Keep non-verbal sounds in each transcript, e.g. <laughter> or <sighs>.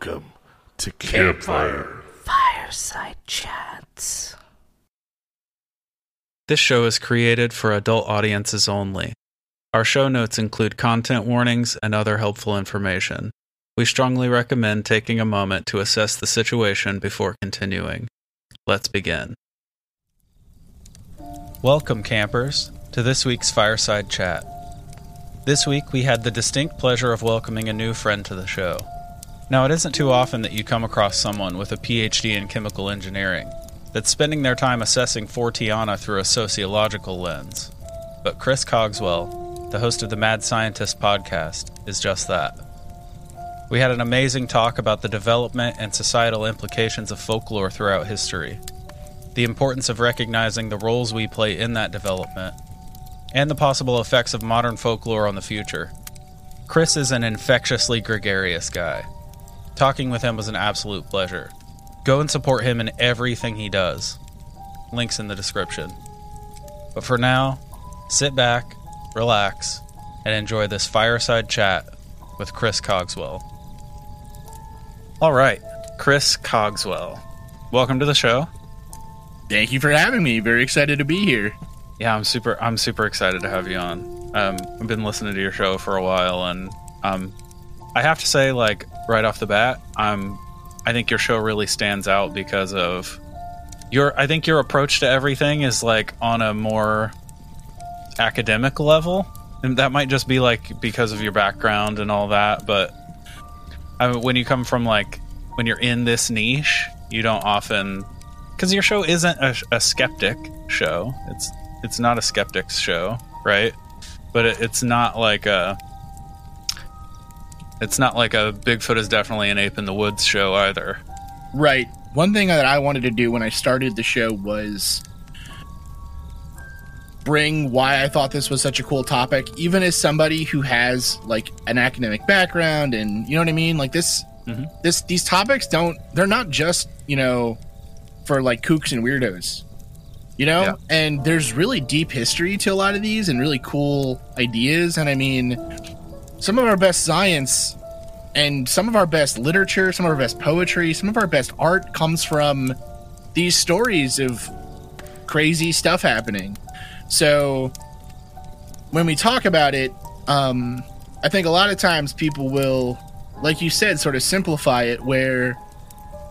to Campfire. Fireside Chats. This show is created for adult audiences only. Our show notes include content warnings and other helpful information. We strongly recommend taking a moment to assess the situation before continuing. Let's begin. Welcome, campers, to this week's Fireside Chat. This week, we had the distinct pleasure of welcoming a new friend to the show. Now, it isn't too often that you come across someone with a PhD in chemical engineering that's spending their time assessing Forteana through a sociological lens. But Chris Cogswell, the host of the Mad Scientist podcast, is just that. We had an amazing talk about the development and societal implications of folklore throughout history, the importance of recognizing the roles we play in that development, and the possible effects of modern folklore on the future. Chris is an infectiously gregarious guy. Talking with him was an absolute pleasure. Go and support him in everything he does. Links in the description. But for now, sit back, relax, and enjoy this fireside chat with Chris Cogswell. All right, Chris Cogswell. Welcome to the show. Thank you for having me. Very excited to be here. Yeah, I'm super I'm super excited to have you on. Um, I've been listening to your show for a while and um I have to say like right off the bat, I'm I think your show really stands out because of your I think your approach to everything is like on a more academic level. And that might just be like because of your background and all that, but I mean, when you come from like when you're in this niche, you don't often because your show isn't a, a, skeptic show. It's it's not a skeptics show, right? But it, it's not like a it's not like a Bigfoot is definitely an ape in the woods show either. Right. One thing that I wanted to do when I started the show was bring why I thought this was such a cool topic, even as somebody who has like an academic background and you know what I mean. Like this, mm-hmm. this these topics don't they're not just you know for like kooks and weirdos, you know. Yeah. And there's really deep history to a lot of these and really cool ideas. And I mean, some of our best science and some of our best literature, some of our best poetry, some of our best art comes from these stories of crazy stuff happening. So when we talk about it, um, I think a lot of times people will, like you said, sort of simplify it where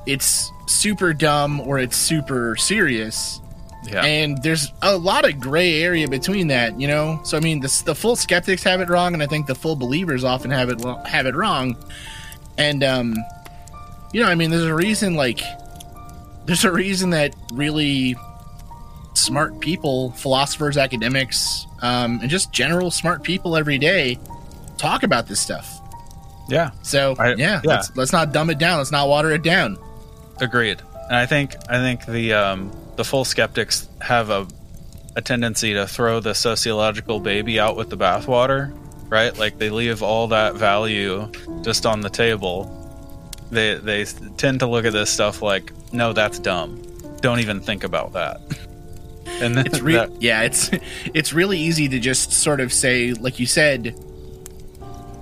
it's super dumb or it's super serious. Yeah. And there's a lot of gray area between that, you know. So I mean, the, the full skeptics have it wrong, and I think the full believers often have it have it wrong. And um, you know, I mean, there's a reason like there's a reason that really smart people, philosophers, academics, um, and just general smart people every day talk about this stuff. Yeah. So I, yeah, yeah. Let's, let's not dumb it down. Let's not water it down. Agreed. And I think I think the um, the full skeptics have a a tendency to throw the sociological baby out with the bathwater, right? Like they leave all that value just on the table. They they tend to look at this stuff like, no, that's dumb. Don't even think about that. <laughs> and then it's re- that- yeah, it's it's really easy to just sort of say, like you said,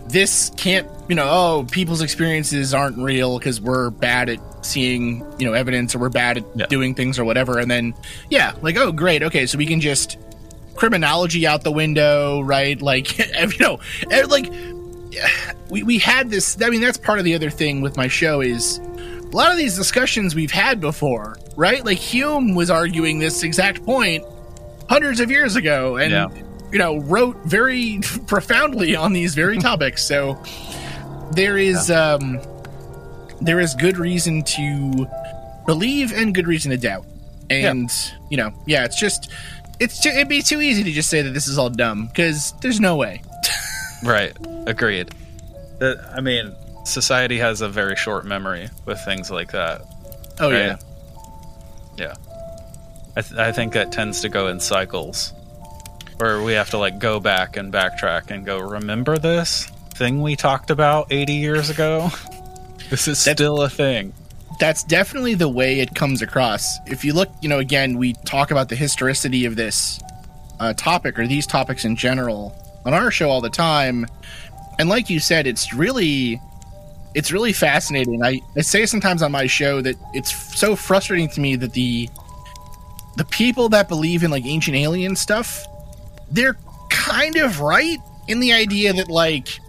this can't, you know, oh, people's experiences aren't real because we're bad at seeing, you know, evidence or we're bad at yeah. doing things or whatever. And then, yeah, like, oh, great. Okay. So we can just criminology out the window, right? <laughs> Like, <laughs> you know, like <sighs> we, we had this. I mean, that's part of the other thing with my show is a lot of these discussions we've had before, right? Like Hume was arguing this exact point hundreds of years ago. And, yeah you know, wrote very <laughs> profoundly on these very topics. So there is yeah. um, there is good reason to believe and good reason to doubt. And yeah. you know, yeah, it's just it's just, it'd be too easy to just say that this is all dumb because there's no way. <laughs> right. Agreed. I mean, society has a very short memory with things like that. Oh right? yeah. Yeah. I, th- I think that tends to go in cycles where we have to like go back and backtrack and go remember this thing we talked about 80 years ago <laughs> this is that's, still a thing. That's definitely the way it comes across. If you look you know again we talk about the historicity of this uh, topic or these topics in general on our show all the time. And like you said it's really it's really fascinating. I, I say sometimes on my show that it's so frustrating to me that the the people that believe in like ancient alien stuff, they're kind of right in the idea that like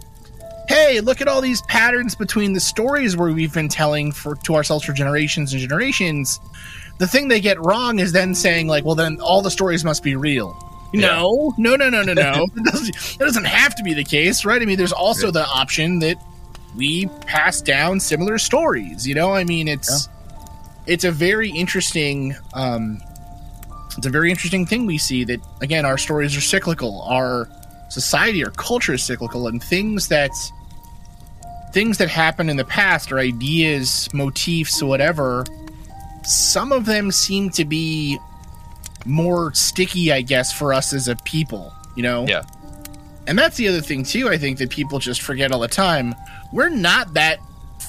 hey, look at all these patterns between the stories where we've been telling for to ourselves for generations and generations. The thing they get wrong is then saying like, well, then all the stories must be real. Yeah. No, no, no, no, no, no. <laughs> It doesn't, have to be the case, right? I mean, there's also the option that we pass down similar stories. You know, I mean, it's it's a very interesting um, it's a very interesting thing we see that again our stories are cyclical, our society, our culture is cyclical, and things that things that happen in the past or ideas, motifs, whatever. Some of them seem to be more sticky, I guess, for us as a people. You know, Yeah. and that's the other thing too. I think that people just forget all the time. We're not that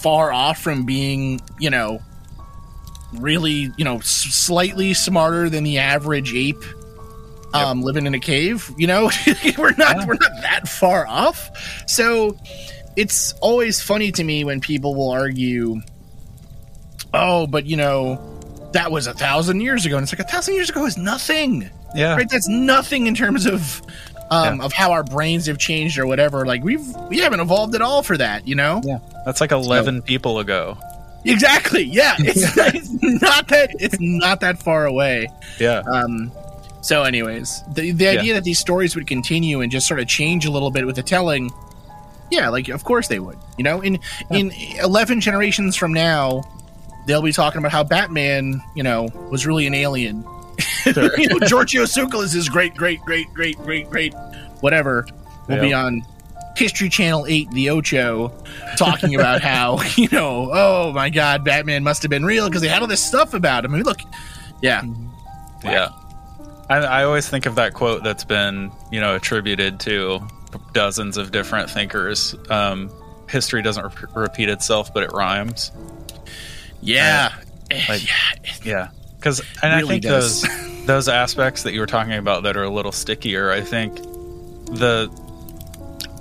far off from being, you know, really, you know, s- slightly smarter than the average ape um, living in a cave. You know, <laughs> we're not Yeah. we're not that far off. So it's always funny to me when people will argue, "Oh, but you know." That was a thousand years ago, and it's like a thousand years ago is nothing Yeah. right that's nothing in terms of um, of how our brains have changed or whatever like we've we haven't evolved at all for that you know Yeah. That's like 11 people ago. exactly yeah <laughs> it's, <laughs> it's not that it's not that far away Yeah. um so anyways the the idea that these stories would continue and just sort of change a little bit with the telling yeah like of course they would you know? In in 11 generations from now they'll be talking about how batman you know was really an alien. <laughs> You know, Giorgio Tsoukalos is great, great, great, great, great, great, whatever. Will be on History Channel 8, The Ocho, talking about <laughs> how, you know, oh my God, Batman must have been real because they had all this stuff about him. I mean, look, yeah, mm-hmm. Yeah. I, I always think of that quote that's been, you know, attributed to dozens of different thinkers. Um, history doesn't re- repeat itself, but it rhymes. yeah. Like- yeah. Yeah. Because, and I think does. those those aspects that you were talking about that are a little stickier, I think the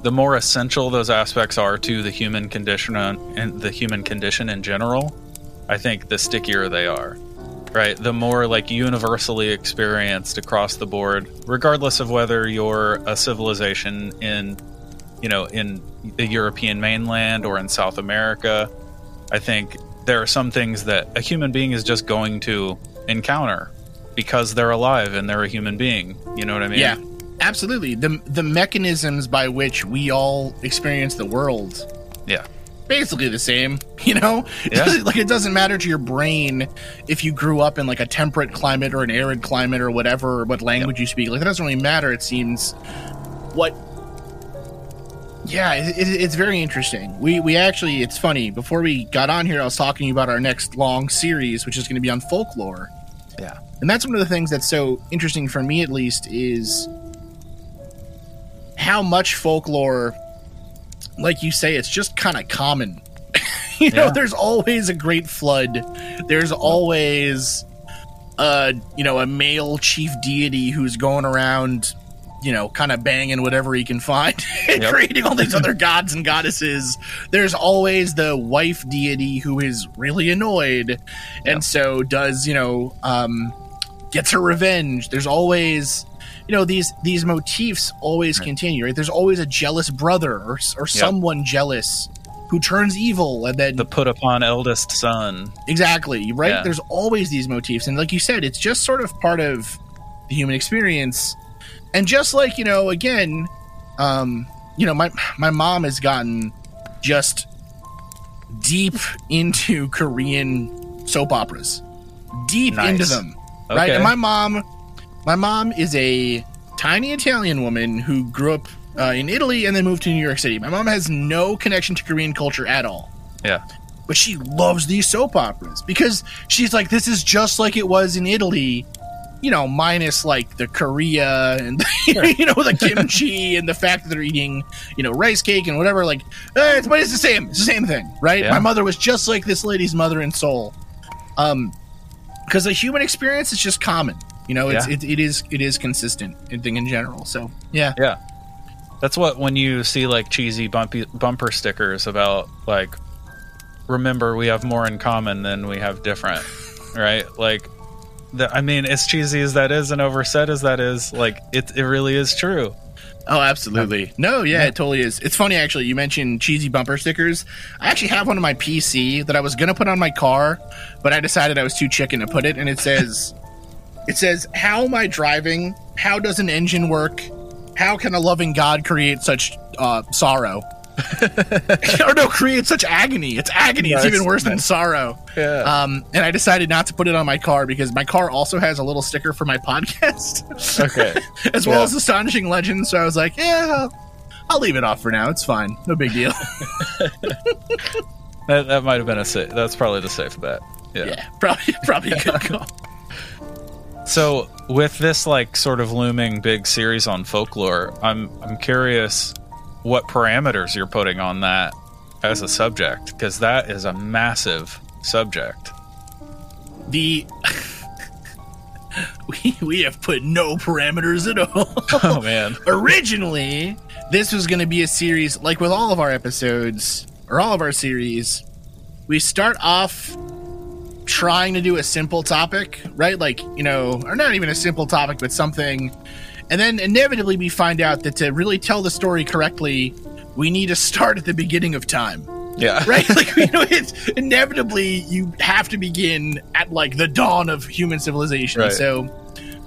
the more essential those aspects are to the human condition and the human condition in general, I think the stickier they are. Right? The more like universally experienced across the board, regardless of whether you're a civilization in you know, in the European mainland or in South America, I think there are some things that a human being is just going to encounter because they're alive and they're a human being. You know what I mean? Yeah, absolutely. The the mechanisms by which we all experience the world Yeah. Basically the same, <laughs> you know? Yeah. <laughs> like it doesn't matter to your brain if you grew up in like a temperate climate or an arid climate or whatever, or what language you speak. Like it doesn't really matter, it seems. What yeah, it, it, it's very interesting. We we actually, it's funny. Before we got on here, I was talking about our next long series, which is going to be on folklore. Yeah. And that's one of the things that's so interesting for me, at least, is how much folklore, like you say, it's just kind of common. <laughs> you know, there's always a great flood. There's always, uh, you know, a male chief deity who's going around, you know, kind of banging whatever he can find <laughs> and Yep. creating all these <laughs> other gods and goddesses. There's always the wife deity who is really annoyed and so does, you know, um, gets her revenge. There's always, you know, these these motifs always Right. continue. Right? There's always a jealous brother or or someone jealous who turns evil, and then The put upon eldest son. exactly right. Yeah. There's always these motifs, and like you said, it's just sort of part of the human experience. And just like you know, again, um, you know, my my mom has gotten just deep into Korean soap operas, deep Nice. into them right? Okay. And my mom, my mom is a tiny Italian woman who grew up uh, in Italy and then moved to New York City. My mom has no connection to Korean culture at all, Yeah. but she loves these soap operas because she's like, this is just like it was in Italy. You know, minus like the Korea and <laughs> you know the kimchi <laughs> and the fact that they're eating you know rice cake and whatever. Like, eh, it's, but it's the same. It's the same thing, right? Yeah. My mother was just like this lady's mother in Seoul. Um, because the human experience is just common. You know, it's Yeah. it, it is it is consistent in thing in general. So yeah, Yeah. That's what when you see like cheesy bumpy bumper stickers about like remember we have more in common than we have different, <laughs> right? Like, the, I mean, as cheesy as that is and overset as that is, like it it really is true. Oh, absolutely. No, yeah, it totally is. It's funny actually. You mentioned cheesy bumper stickers. I actually have one on my PC that I was gonna put on my car, but I decided I was too chicken to put it, and it says, "It says, how am I driving? How does an engine work? How can a loving God create such uh, sorrow?" <laughs> or no, create such agony. It's agony. It's Nice. even worse than sorrow. Yeah. Um, and I decided not to put it on my car because my car also has a little sticker for my podcast. okay. <laughs> as well Yeah. as astonishing legends. So I was like, yeah, I'll, I'll leave it off for now. It's fine, no big deal. <laughs> That, that might have been a safe. That's probably the safe bet. Yeah. yeah, probably probably a good call. So with this like sort of looming big series on folklore, I'm I'm curious what parameters you're putting on that as a subject because that is a massive subject. The <laughs> we we have put no parameters at all. <laughs> Oh man. <laughs> Originally, this was going to be a series like with all of our episodes or all of our series. We start off trying to do a simple topic, right? Like, you know, or not even a simple topic, but something. And then inevitably we find out that to really tell the story correctly, we need to start at the beginning of time. Yeah. <laughs> Right? like, you know, it's inevitably you have to begin at like the dawn of human civilization. Right. So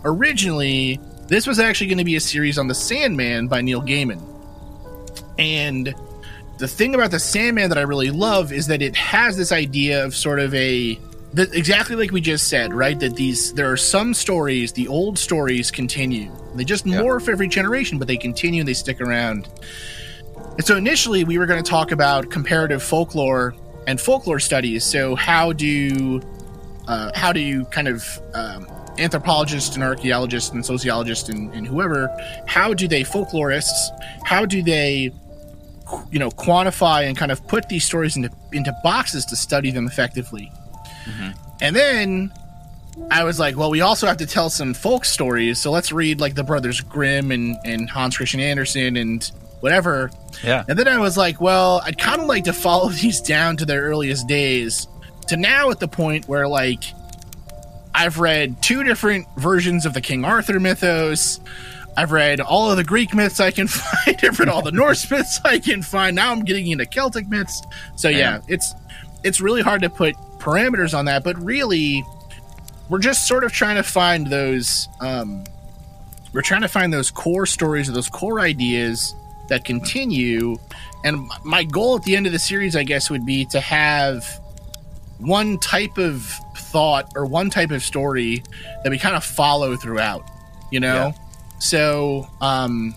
originally, this was actually going to be a series on the Sandman by Neil Gaiman. And the thing about the Sandman that I really love is that it has this idea of sort of a that exactly like we just said, right? That these there are some stories, the old stories continue. They just Yeah. morph every generation, but they continue they stick around. And so initially we were going to talk about comparative folklore and folklore studies. So how do uh, how do you kind of um, anthropologists and archaeologists and sociologists and, and whoever how do they folklorists how do they you know quantify and kind of put these stories into into boxes to study them effectively Mm-hmm. and then i was like well we also have to tell some folk stories so let's read like the brothers grimm and and hans christian andersen and whatever Yeah. and then I was like, well, I'd kind of like to follow <laughs> these down to their earliest days to now at the point where, like, I've read two different versions of the King Arthur mythos. I've read all of the Greek myths I can <laughs> find. I've read all the Norse myths I can find. Now I'm getting into Celtic myths. So yeah, Yeah. it's it's really hard to put parameters on that, but really, we're just sort of trying to find those. Um, we're trying to find those core stories or those core ideas that continue. And my goal at the end of the series, I guess, would be to have one type of thought or one type of story that we kind of follow throughout, you know? Yeah. So, um,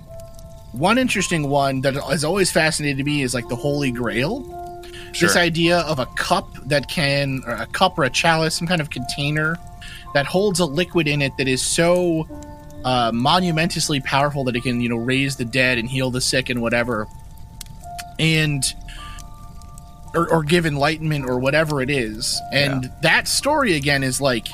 one interesting one that has always fascinated me is like the Holy Grail. This idea of a cup that can, or a cup or a chalice, some kind of container that holds a liquid in it that is so uh, monumentously powerful that it can, you know, raise the dead and heal the sick and whatever, and or, or give enlightenment or whatever it is. And Yeah. that story again is like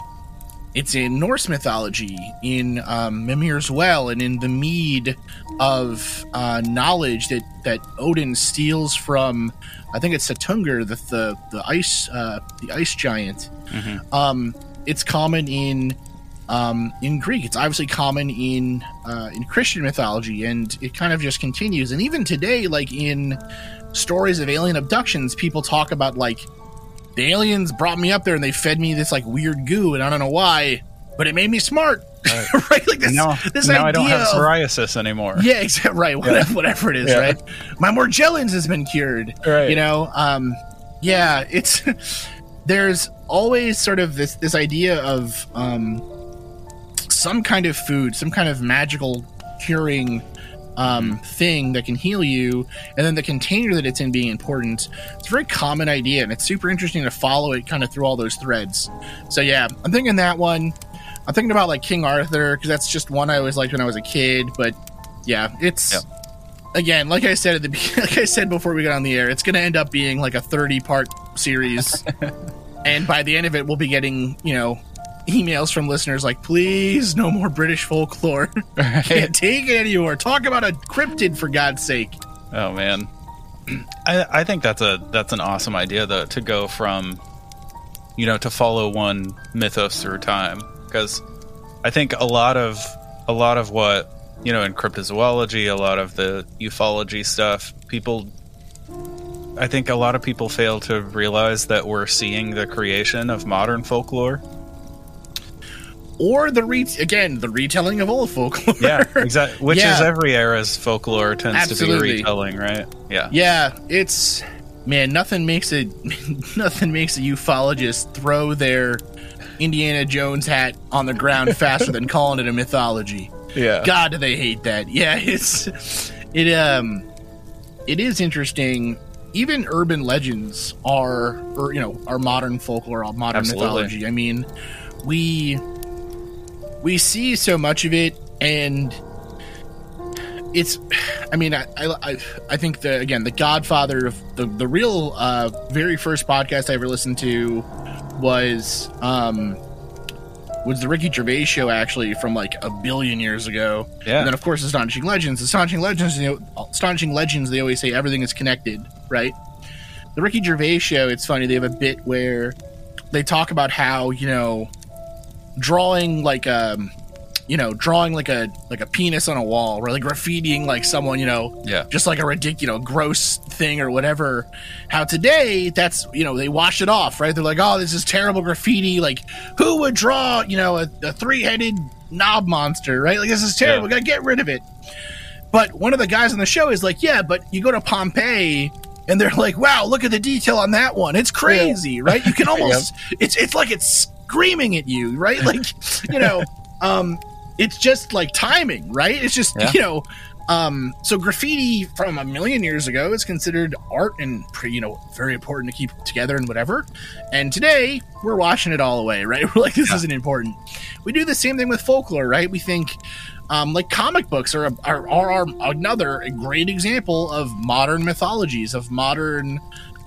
it's in Norse mythology, in um, Mimir's Well, and in the mead of uh, knowledge that that Odin steals from. I think it's Suttungr, the the, the ice uh, the ice giant. Mhm. Um, it's common in um, in Greek. It's obviously common in uh, in Christian mythology, and it kind of just continues. And even today, like in stories of alien abductions, people talk about like the aliens brought me up there and they fed me this like weird goo, and I don't know why, but it made me smart, Right. <laughs> right? Like this, now, this now idea I don't have of- psoriasis anymore. <laughs> yeah, exactly. Right. Whatever, whatever it is. Yeah. Right. My Morgellons has been cured. Right. You know. Um. Yeah. It's <laughs> there's always sort of this this idea of um some kind of food, some kind of magical curing um, thing that can heal you, and then the container that it's in being important. It's a very common idea, and it's super interesting to follow it kind of through all those threads. So yeah, I'm thinking that one. I'm thinking about like King Arthur because that's just one I always liked when I was a kid. But yeah, it's Yep. again, like I said at the <laughs> like I said before we got on the air, it's going to end up being like a 30 part series, <laughs> and by the end of it, we'll be getting you know emails from listeners like, please, no more British folklore. <laughs> Can't take it anymore. Talk about a cryptid for God's sake. Oh man. I, I think that's a that's an awesome idea though to go from you know to follow one mythos through time because I think a lot of a lot of what you know in cryptozoology, a lot of the ufology stuff, people. I think a lot of people fail to realize that we're seeing the creation of modern folklore. Or the re again the retelling of old folklore. Yeah, exactly. <laughs> Which Yeah. is every era's folklore tends to be retelling, right? Yeah. Yeah, it's man, nothing makes it <laughs> nothing makes a ufologist throw their Indiana Jones hat on the ground faster than calling it a mythology. Yeah. God, do they hate that? <laughs> Yeah, it's it um it is interesting. Even urban legends are, or you know, are modern folklore, modern Absolutely. mythology. I mean, we we see so much of it, and it's. I mean, I I, I- I think the again the Godfather of the the real uh, very first podcast I ever listened to was um was the Ricky Gervais show actually from like a billion years ago. Yeah. And then of course Astonishing Legends. Astonishing Legends, you know, Astonishing Legends. They always say everything is connected, right? The Ricky Gervais show. It's funny. They have a bit where they talk about how you know drawing like um you know drawing like a like a penis on a wall or like graffitiing like someone you know Yeah. just like a ridiculous you know gross thing or whatever. How today that's you know they wash it off right? They're like oh this is terrible graffiti. Like who would draw you know a, a three-headed knob monster right? Like this is terrible. Yeah. gotta get rid of it. But one of the guys on the show is like yeah but you go to pompeii and they're like wow look at the detail on that one. It's crazy right? You can <laughs> almost it's it's like it's screaming at you right? Like you know um it's just like timing right? It's just Yeah. you know um so graffiti from a million years ago is considered art and pretty you know very important to keep together and whatever. And today we're washing it all away <laughs> right? We're like this isn't important. We do the same thing with folklore right? We think um, like comic books are, are, are, are another great example of modern mythologies of modern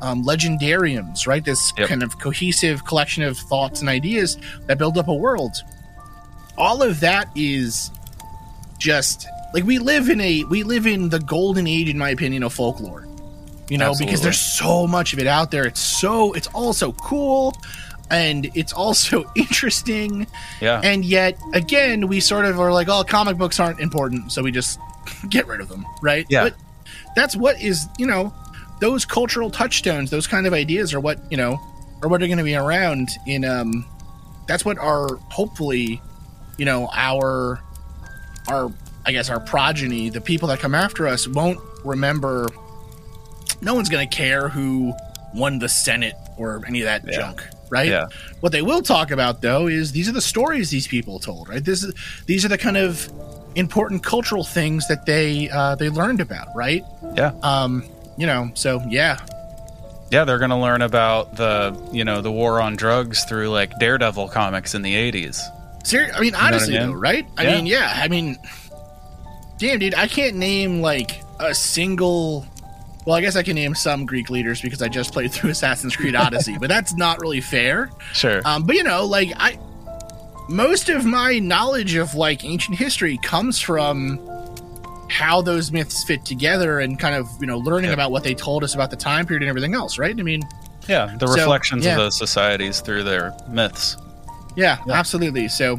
um, legendariums right? This Yep. kind of cohesive collection of thoughts and ideas that build up a world all of that is just like we live in a we live in the golden age in my opinion of folklore you know Absolutely. because there's so much of it out there it's so it's all so cool and it's also <laughs> interesting Yeah. and yet again we sort of are like oh comic books aren't important so we just <laughs> get rid of them right Yeah. but that's what is you know those cultural touchstones those kind of ideas are what you know are what are going to be around in um that's what our hopefully you know our our i guess our progeny the people that come after us won't remember no one's going to care who won the senate or any of that Yeah. junk right Yeah. what they will talk about though is these are the stories these people told right this is these are the kind of important cultural things that they uh, they learned about right Yeah. um you know so yeah Yeah, they're going to learn about the, you know, the war on drugs through like Daredevil comics in the 80s. Ser- I mean, honestly, though, right? I Yeah. mean, yeah. I mean, damn, dude, I can't name like a single. Well, I guess I can name some Greek leaders because I just played through <laughs> Assassin's Creed Odyssey, but that's not really fair. Sure. Um, but you know, like I, most of my knowledge of like ancient history comes from how those myths fit together and kind of you know learning Yeah. about what they told us about the time period and everything else, right? I mean, yeah, the so, reflections yeah. of those societies through their myths. Yeah, Yeah. absolutely. So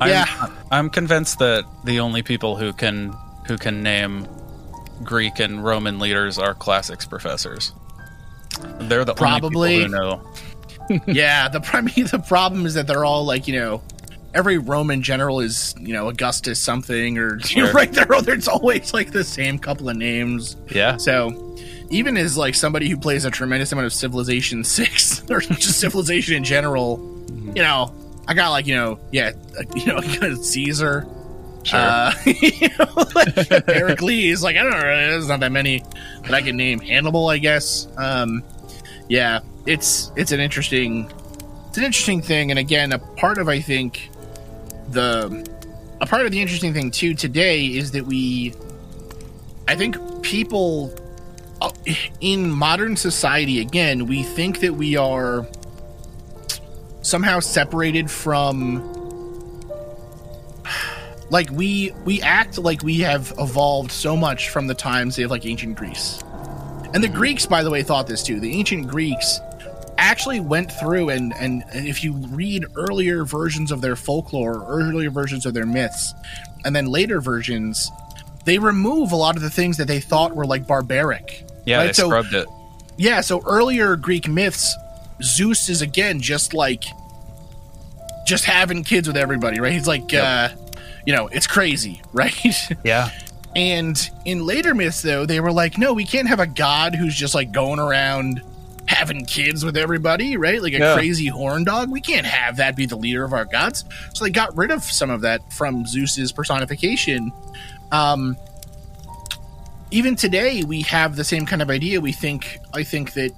I'm, Yeah. I'm convinced that the only people who can who can name Greek and Roman leaders are classics professors. They're the Probably. only people who know. <laughs> <laughs> yeah, the I mean, the problem is that they're all like you know, every Roman general is you know Augustus something or <laughs> Sure. right there. There's always like the same couple of names. Yeah. So even as like somebody who plays a tremendous amount of Civilization Six <laughs> or just Civilization in general, you know, I got like you know yeah you know <laughs> Caesar. Sure. Uh, <laughs> you know, like Heracles, like I don't know, there's not that many that I can name. Hannibal, I guess. Um, yeah, it's it's an interesting it's an interesting thing, and again, a part of I think the a part of the interesting thing too today is that we, I think people in modern society again we think that we are somehow separated from like we we act like we have evolved so much from the times of like ancient Greece. And the Greeks, by the way, thought this too. The ancient Greeks actually went through and, and and if you read earlier versions of their folklore, earlier versions of their myths, and then later versions, they remove a lot of the things that they thought were like barbaric. Yeah, right? they So- scrubbed it. Yeah, so earlier Greek myths, Zeus is again just like just having kids with everybody, right? He's like uh you know, it's crazy, <laughs> right? Yeah. And in later myths, though, they were like, no, we can't have a god who's just like going around having kids with everybody, right? Like a Yeah. crazy horn dog. We can't have that be the leader of our gods. So they got rid of some of that from Zeus's personification. Um, even today, we have the same kind of idea. We think, I think that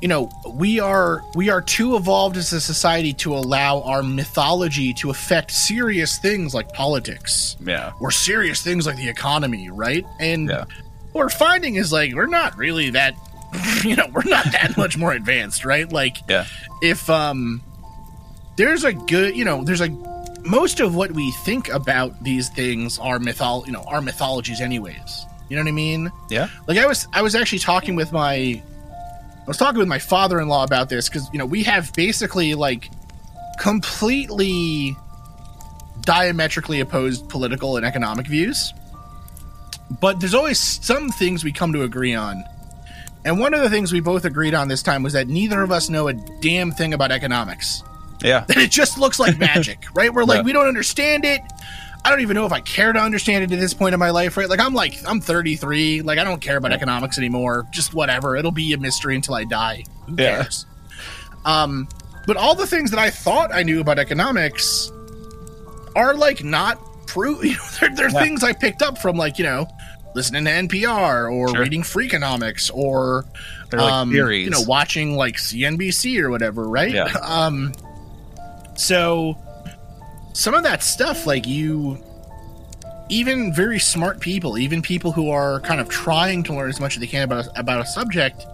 you know we are we are too evolved as a society to allow our mythology to affect serious things like politics Yeah. or serious things like the economy, right? And Yeah. what we're finding is like we're not really that <laughs> you know, we're not that much more advanced, right? Like Yeah. if um there's a good you know, there's a most of what we think about these things are mythol you know, are mythologies anyways. You know what I mean? Yeah. Like I was I was actually talking with my I was talking with my father-in-law about this cuz you know, we have basically like completely diametrically opposed political and economic views. But there's always some things we come to agree on. And one of the things we both agreed on this time was that neither of us know a damn thing about economics. Yeah. That it just looks like magic, <laughs> right? We're like, Yeah. we don't understand it. I don't even know if I care to understand it at this point in my life, right? Like, I'm like, I'm 33. Like, I don't care about economics anymore. Just whatever. It'll be a mystery until I die. Who Yeah. cares? Um, but all the things that I thought I knew about economics are like not true. <laughs> You know, they're, they're Yeah. things I picked up from like, you know, listening to NPR or Sure. reading Freakonomics or like um, theories. you know, watching like CNBC or whatever, right? Yeah. <laughs> Um, so some of that stuff, like you, even very smart people, even people who are kind of trying to learn as much as they can about about a subject,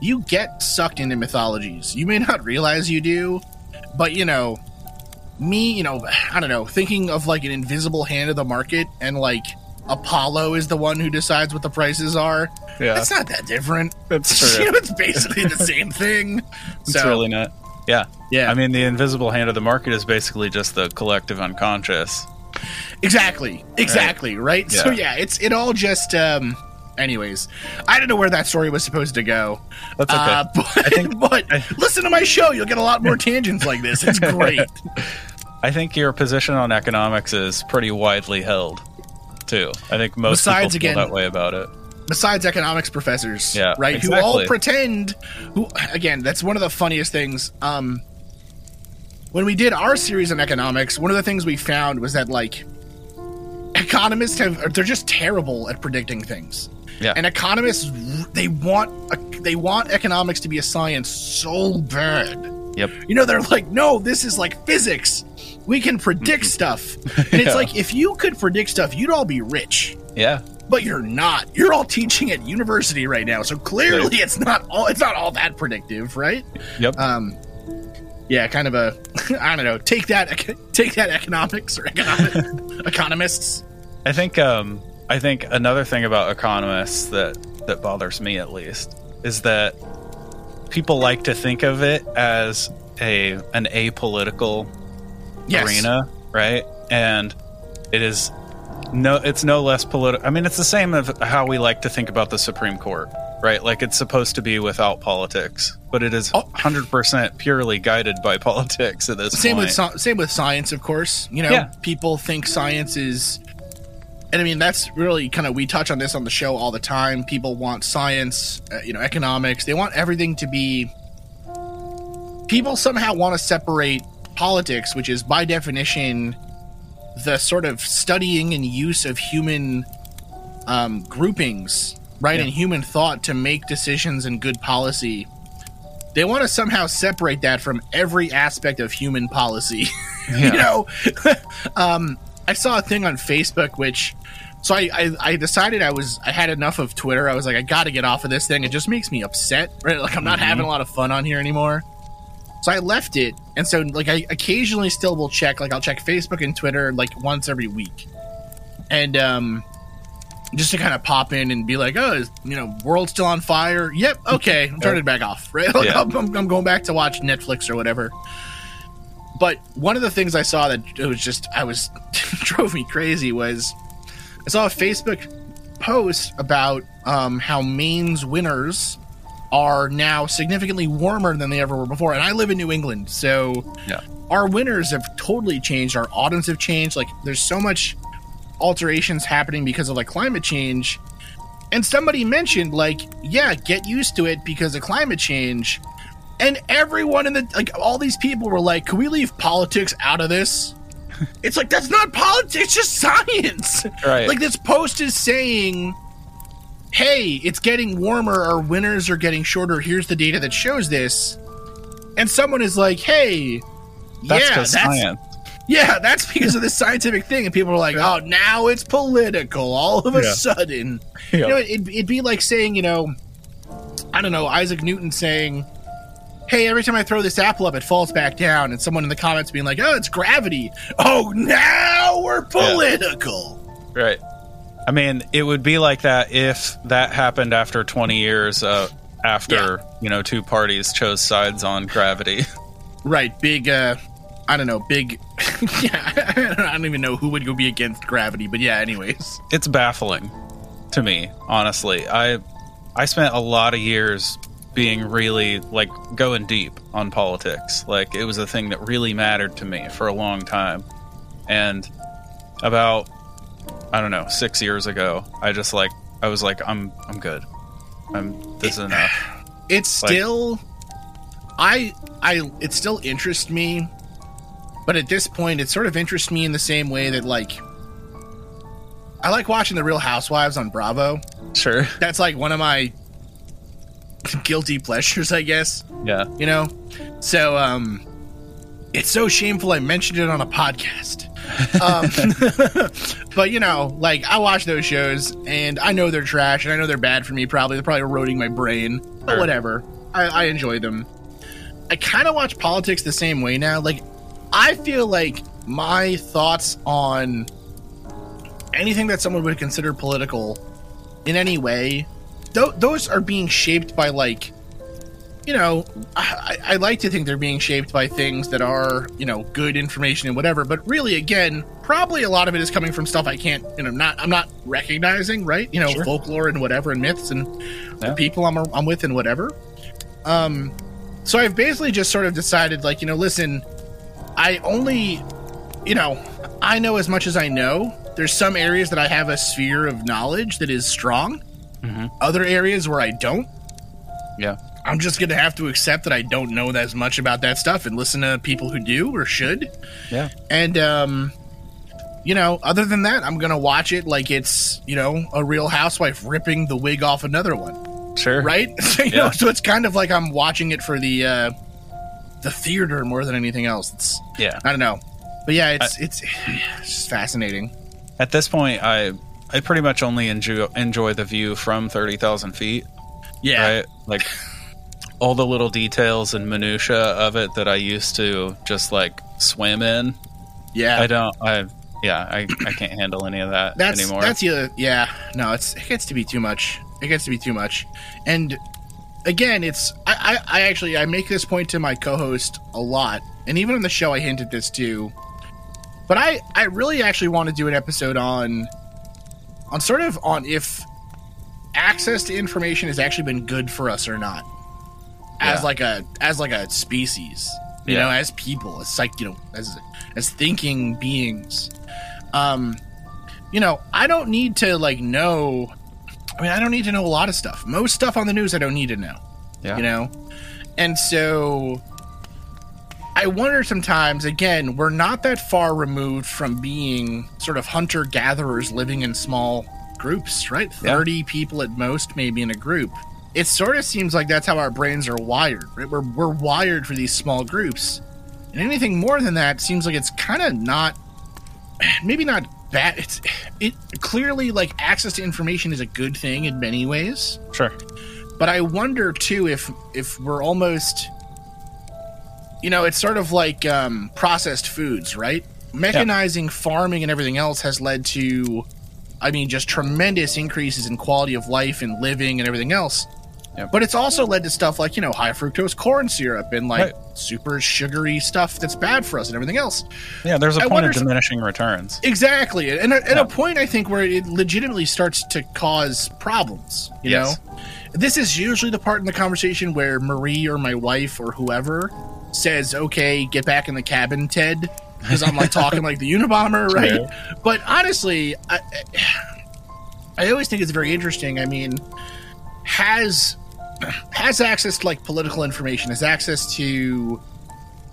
you get sucked into mythologies. You may <laughs> not realize you do, but you know, me, you know, I don't know, thinking of like an invisible hand of the market and like Apollo is the one who decides what the prices are. yeah. It's not that different. That's <laughs> you true. know, it's basically the same thing. It's so, really not. Yeah. yeah, I mean, the invisible hand of the market is basically just the collective unconscious. exactly, exactly, right? So Yeah. yeah, it's it all just. um Anyways, I don't know where that story was supposed to go. That's okay. Uh, but, I think- <laughs> but listen to my show; you'll get a lot more <laughs> tangents like this. It's great. <laughs> I think your position on economics is pretty widely held, too. I think most Besides, people feel again- that way about it. Besides economics professors, Yeah, right? Who all pretend. Who again? That's one of the funniest things. Um, when we did our series on economics, one of the things we found was that like economists have they're just terrible at predicting things. Yeah. And economists they want they want economics to be a science so bad. Yep. You know, they're like, no, this is like physics. We can predict <laughs> stuff. And it's like if you could predict stuff, you'd all be rich Yeah. But you're not. You're all teaching at university right now, so clearly it's not all it's not all that predictive, right? Yep. Um, yeah, kind of a <laughs> I don't know. Take that, take that, economics or economic <laughs> economists. I think um, I think another thing about economists that that bothers me at least is that people like to think of it as a an apolitical Yes. arena, right? And it is no it's no less political. I mean, it's the same of how we like to think about the Supreme Court, right? Like it's supposed to be without politics, but it is Oh. 100% purely guided by <laughs> politics at this Same point. with same with science, of course. You know, Yeah. people think science is, and I mean that's really kind of we touch on this on the show all the time. People want science, uh, you know, economics. They want everything to be. People somehow want to separate politics, which is by definition the sort of studying and use of human um, groupings, right, Yeah. and human thought to make decisions and good policy. They want to somehow separate that from every aspect of human policy. <laughs> you know, <laughs> um, I saw a thing on Facebook which. So I, I, I decided I was I had enough of Twitter. I was like, I got to get off of this thing. It just makes me upset. Right? Like I'm not Mhm. having a lot of fun on here anymore. So I left it, and so like I occasionally still will check. Like I'll check Facebook and Twitter like once every week, and um, just to kind of pop in and be like, oh, is, you know, world's still on fire. Yep, <laughs> okay, I'm turning it back off. <laughs> Right, Like, Yeah. I'm, I'm- going back to watch Netflix or whatever. But one of the things I saw that it was just I was <laughs> drove me crazy was I saw a Facebook post about um, how Maine's winters are now significantly warmer than they ever were before. And I live in New England, so Yeah. our winters have totally changed. Our autumns have changed. Like there's so much alterations happening because of like climate change. And somebody mentioned like, yeah, get used to it because of climate change. And everyone in the like all these people were like, "Can we leave politics out of this?" <laughs> it's like that's not politics, it's just science. Right. Like this post is saying, "Hey, it's getting warmer. Our winters are getting shorter. Here's the data that shows this." And someone is like, "Hey, That's yeah, that's science. yeah, that's because of this scientific thing." And people are like, "Oh, now it's political all of a Yeah. sudden." <laughs> Yeah. You know, it'd, it'd be like saying, you know, I don't know, Isaac Newton saying, "Hey, every time I throw this apple up, it falls back down," and someone in the comments being like, "Oh, it's gravity." Oh, now we're political. Right. I mean, it would be like that if that happened after 20 years uh, after, you know, two parties chose sides on gravity. <laughs> Right, big. uh I don't know, big. <laughs> yeah, <laughs> I don't even know who would go be against gravity, but yeah. Anyways, It's baffling to me, honestly. I I spent a lot of years being really like going deep on politics. Like it was a thing that really mattered to me for a long time. And about I don't know, 6 years ago, I just like I was like I'm I'm good. I'm this is enough. <sighs> it's Like- still. I I it still interests me, but at this point, it sort of interests me in the same way that like. I like watching the Real Housewives on Bravo. Sure. <laughs> That's like one of my guilty pleasures, I guess. Yeah. you know so um it's so shameful i mentioned it on a podcast um <laughs> but you know like i watch those shows and i know they're trash and i know they're bad for me probably. They're probably eroding my brain but Sure. whatever. I, I enjoy them. I kind of watch politics the same way now. Like i feel like my thoughts on anything that someone would consider political in any way th- those are being shaped by like you know, I, I like to think they're being shaped by things that are, you know, good information and whatever. But really, again, probably a lot of it is coming from stuff I can't, you know, not I'm not recognizing, right? You know, Sure. folklore and whatever, and myths and Yeah. the people I'm I'm with and whatever. Um, so I've basically just sort of decided, like, you know, listen, I only, you know, I know as much as I know. There's some areas that I have a sphere of knowledge that is strong. Mhm. Other areas where I don't. Yeah. I'm just gonna have to accept that I don't know as much about that stuff and listen to people who do or should. Yeah. And um, you know, other than that, I'm gonna watch it like it's you know a real housewife ripping the wig off another one, Sure. right? so, <laughs> you know, Yeah. so it's kind of like I'm watching it for the uh, the theater more than anything else. It's Yeah. I don't know, but yeah, it's it's <sighs> it's just fascinating. At this point, I I pretty much only enjoy enjoy the view from thirty thousand feet. Yeah, Right, like all the little details and minutia of it that I used to just like swim in. yeah. I don't. I yeah. I I can't handle any of that that's anymore. that's the yeah no it's it gets to be too much it gets to be too much and again it's I, I i actually i make this point to my co-host a lot and even on the show i hinted this too but i i really actually want to do an episode on on sort of on if access to information has actually been good for us or not as Yeah. like a as like a species you Yeah. know as people as like you know as as thinking beings um you know i don't need to like know i mean i don't need to know a lot of stuff most stuff on the news i don't need to know Yeah. you know and so i wonder sometimes again we're not that far removed from being sort of hunter gatherers living in small groups right Yeah. 30 people at most maybe in a group it sort of seems like that's how our brains are wired right we're, we're wired for these small groups and anything more than that seems like it's kind of not <sighs> maybe not bad it's it clearly like access to information is a good thing in many ways sure. but I wonder too if if we're almost you know, it's sort of like um, processed foods, right? Mechanizing farming and everything else has led to, I mean, just tremendous increases in quality of life and living and everything else. But it's also led to stuff like, you know, high fructose corn syrup and like Right. super sugary stuff that's bad for us and everything else. Yeah, there's a I point of diminishing returns. Exactly. And at, at Yeah. a point, I think, where it legitimately starts to cause problems, you Yes. know? This is usually the part in the conversation where Marie or my wife or whoever says, okay, get back in the cabin, Ted. Because I'm like talking like the Unabomber, <laughs> right? But honestly, I, I always think it's very interesting. I mean, has has access to like political information, has access to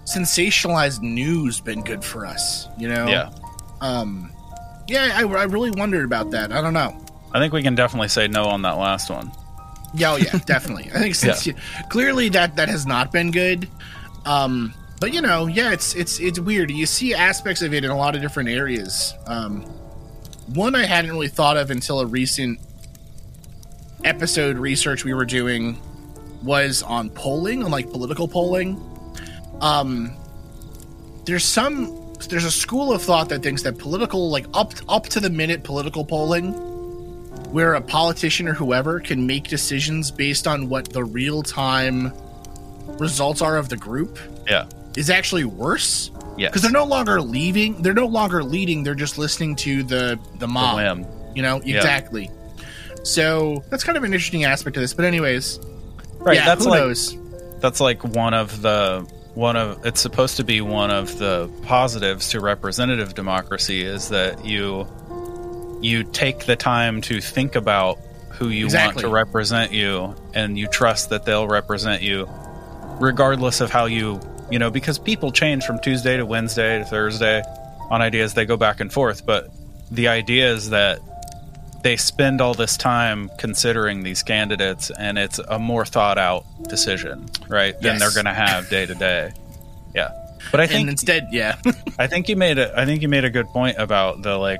sensationalized news been good for us? You know? Yeah. Um, yeah, I, I really wondered about that. I don't know. I think we can definitely say no on that last one. Yeah, oh yeah, <laughs> definitely. I think since you, clearly that that has not been good. Um, but you know, yeah, it's it's it's weird. You see aspects of it in a lot of different areas. Um, one I hadn't really thought of until a recent episode research we were doing was on polling, on like political polling. Um, there's some there's a school of thought that thinks that political like up up to the minute political polling where a politician or whoever can make decisions based on what the real time results are of the group Yeah. is actually worse yeah because they're no longer leaving they're no longer leading they're just listening to the the the mob whim. you know Yeah. So that's kind of an interesting aspect of this but anyways Right. yeah that's who like knows that's like one of the one of it's supposed to be one of the positives to representative democracy is that you you take the time to think about who you Exactly. want to represent you and you trust that they'll represent you regardless of how you you know because people change from Tuesday to Wednesday to Thursday on ideas they go back and forth but the idea is that they spend all this time considering these candidates and it's a more thought out decision right than they're going to have day to day yeah. But i and think instead yeah. <laughs> I think you made a i think you made a good point about the like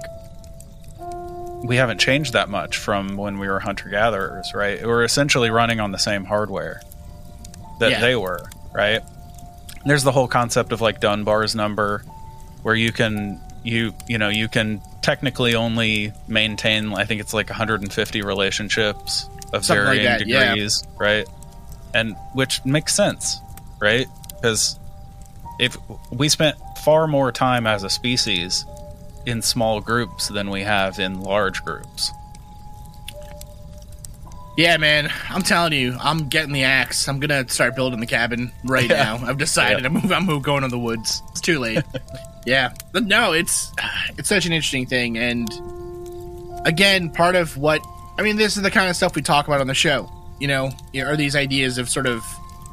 we haven't changed that much from when we were hunter gatherers right? We're essentially running on the same hardware that Yeah. they were right? There's the whole concept of like dunbar's number where you can you you know you can technically only maintain i think it's like 150 relationships of Something like varying yeah. degrees right? And which makes sense right? Because if we spent far more time as a species in small groups than we have in large groups yeah man. I'm telling you i'm getting the axe. I'm gonna start building the cabin right <laughs> Yeah. now. I've decided Yeah. to move i'm move- going to the woods. It's too late. <laughs> Yeah. But no it's it's such an interesting thing. And again part of what i mean this is the kind of stuff we talk about on the show you know are these ideas of sort of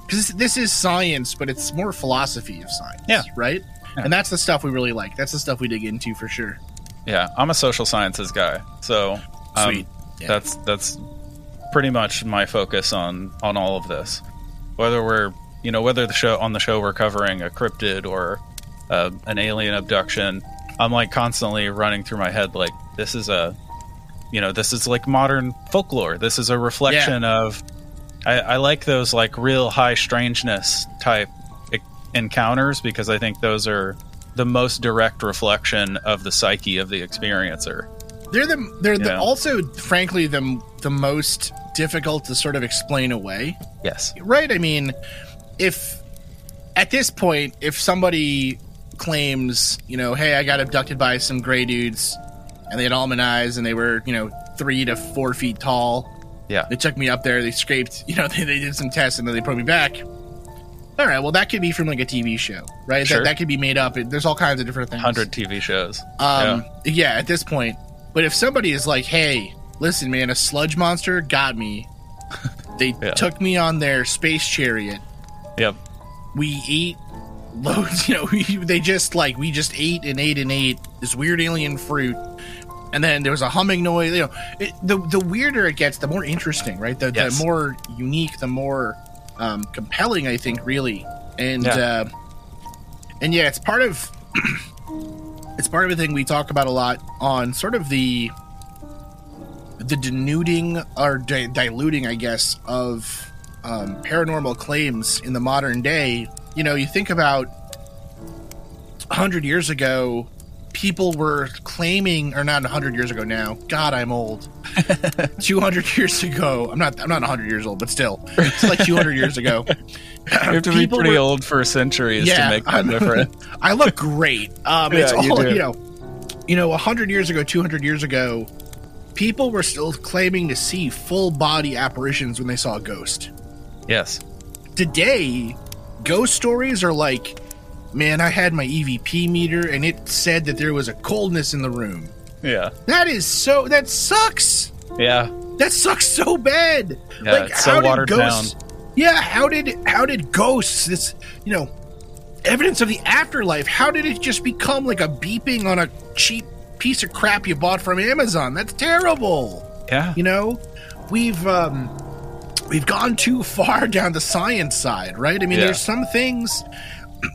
because this is science but it's more philosophy of science Yeah. right? Yeah. and that's the stuff we really like. That's the stuff we dig into for sure. Yeah i'm a social sciences guy so um, that's that's pretty much my focus on on all of this. Whether we're you know whether the show on the show we're covering a cryptid or uh, an alien abduction i'm like constantly running through my head like this is a you know this is like modern folklore. This is a reflection of I, I like those like real high strangeness type e- encounters because i think those are the most direct reflection of the psyche of the experiencer They're the they're the also frankly the the most difficult to sort of explain away. yes Right? I mean, if at this point if somebody claims, you know, hey, I got abducted by some gray dudes and they had almond eyes and they were, you know, 3 to 4 feet tall. yeah They took me up there, they scraped, <laughs> you know, they, they did some tests and then they put me back. All right, well that could be from like a TV show, right? Sure. That that could be made up. There's all kinds of different things. 100 tv shows Um, yeah. at this point. But if somebody is like, "Hey, listen, man, a sludge monster got me. <laughs> They Yeah. took me on their space chariot. yep We ate loads. <laughs> You know, we, they just like we just ate and ate and ate this weird alien fruit." And then there was a humming noise. You know, it, the the weirder it gets, the more interesting, right? The, Yes. the more unique, the more um, compelling, I think, really. And Yeah. uh, and yeah, it's part of <clears throat> it's part of a thing we talk about a lot on sort of the the denuding or di- diluting, I guess, of um, paranormal claims in the modern day. You know, you think about 100 years ago, people were claiming, or not 100 years ago now. God, I'm old. <laughs> 200 years ago, I'm not. I'm not 100 years old, but still, it's like 200 years ago. <laughs> You have to be pretty were- old for centuries to make that I'm- difference. <laughs> I look great. Um, it's Yeah, you do. you know. You know, 100 years ago, 200 years ago, people were still claiming to see full body apparitions when they saw a ghost. Yes. today ghost stories are like man i had my evp meter and it said that there was a coldness in the room Yeah. that is so that sucks Yeah. that sucks so bad Yeah, it's so watered ghosts yeah how did how did ghosts this you know evidence of the afterlife how did it just become like a beeping on a cheap piece of crap you bought from amazon that's terrible Yeah. you know we've um we've gone too far <laughs> down the science side right i mean Yeah. there's some things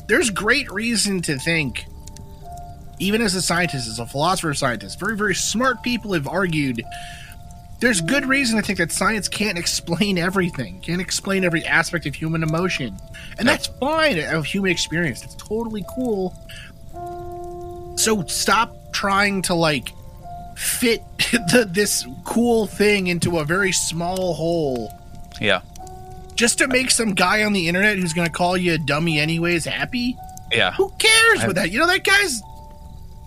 there's great reason to think even as a scientist as a philosopher scientist very very smart people have argued there's good reason to think that science can't explain everything can't explain every aspect of human emotion. And that's fine of human experience It's totally cool. So stop trying to like fit <laughs> the, this cool thing into a very small hole Yeah. Just to make some guy on the internet who's going to call you a dummy anyways happy Yeah. who cares I- with that you know that guy's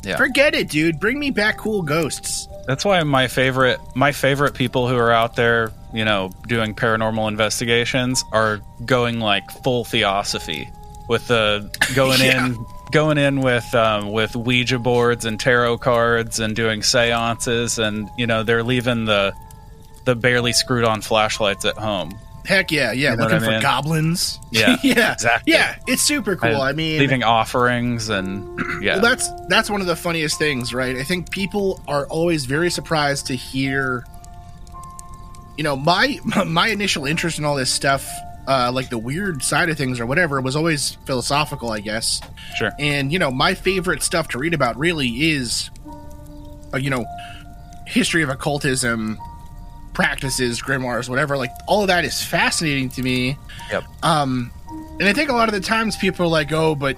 Yeah. forget it dude bring me back cool ghosts That's why my favorite my favorite people who are out there, you know, doing paranormal investigations are going like full theosophy with the <laughs> going Yeah. in going in with um, with Ouija boards and tarot cards and doing seances and you know they're leaving the the barely screwed on flashlights at home. Heck yeah yeah You know looking I for mean? goblins Yeah, <laughs> yeah exactly. yeah it's super cool i mean leaving offerings and <clears throat> yeah. Well, that's that's one of the funniest things, right? I think people are always very surprised to hear. You know, my <laughs> my initial interest in all this stuff, uh, like the weird side of things or whatever, was always philosophical, I guess. sure. And you know, my favorite stuff to read about really is, uh, you know, history of occultism, practices, grimoires, whatever. Like all of that is fascinating to me. Yep. Um, and I think a lot of the times people are like, "Oh, but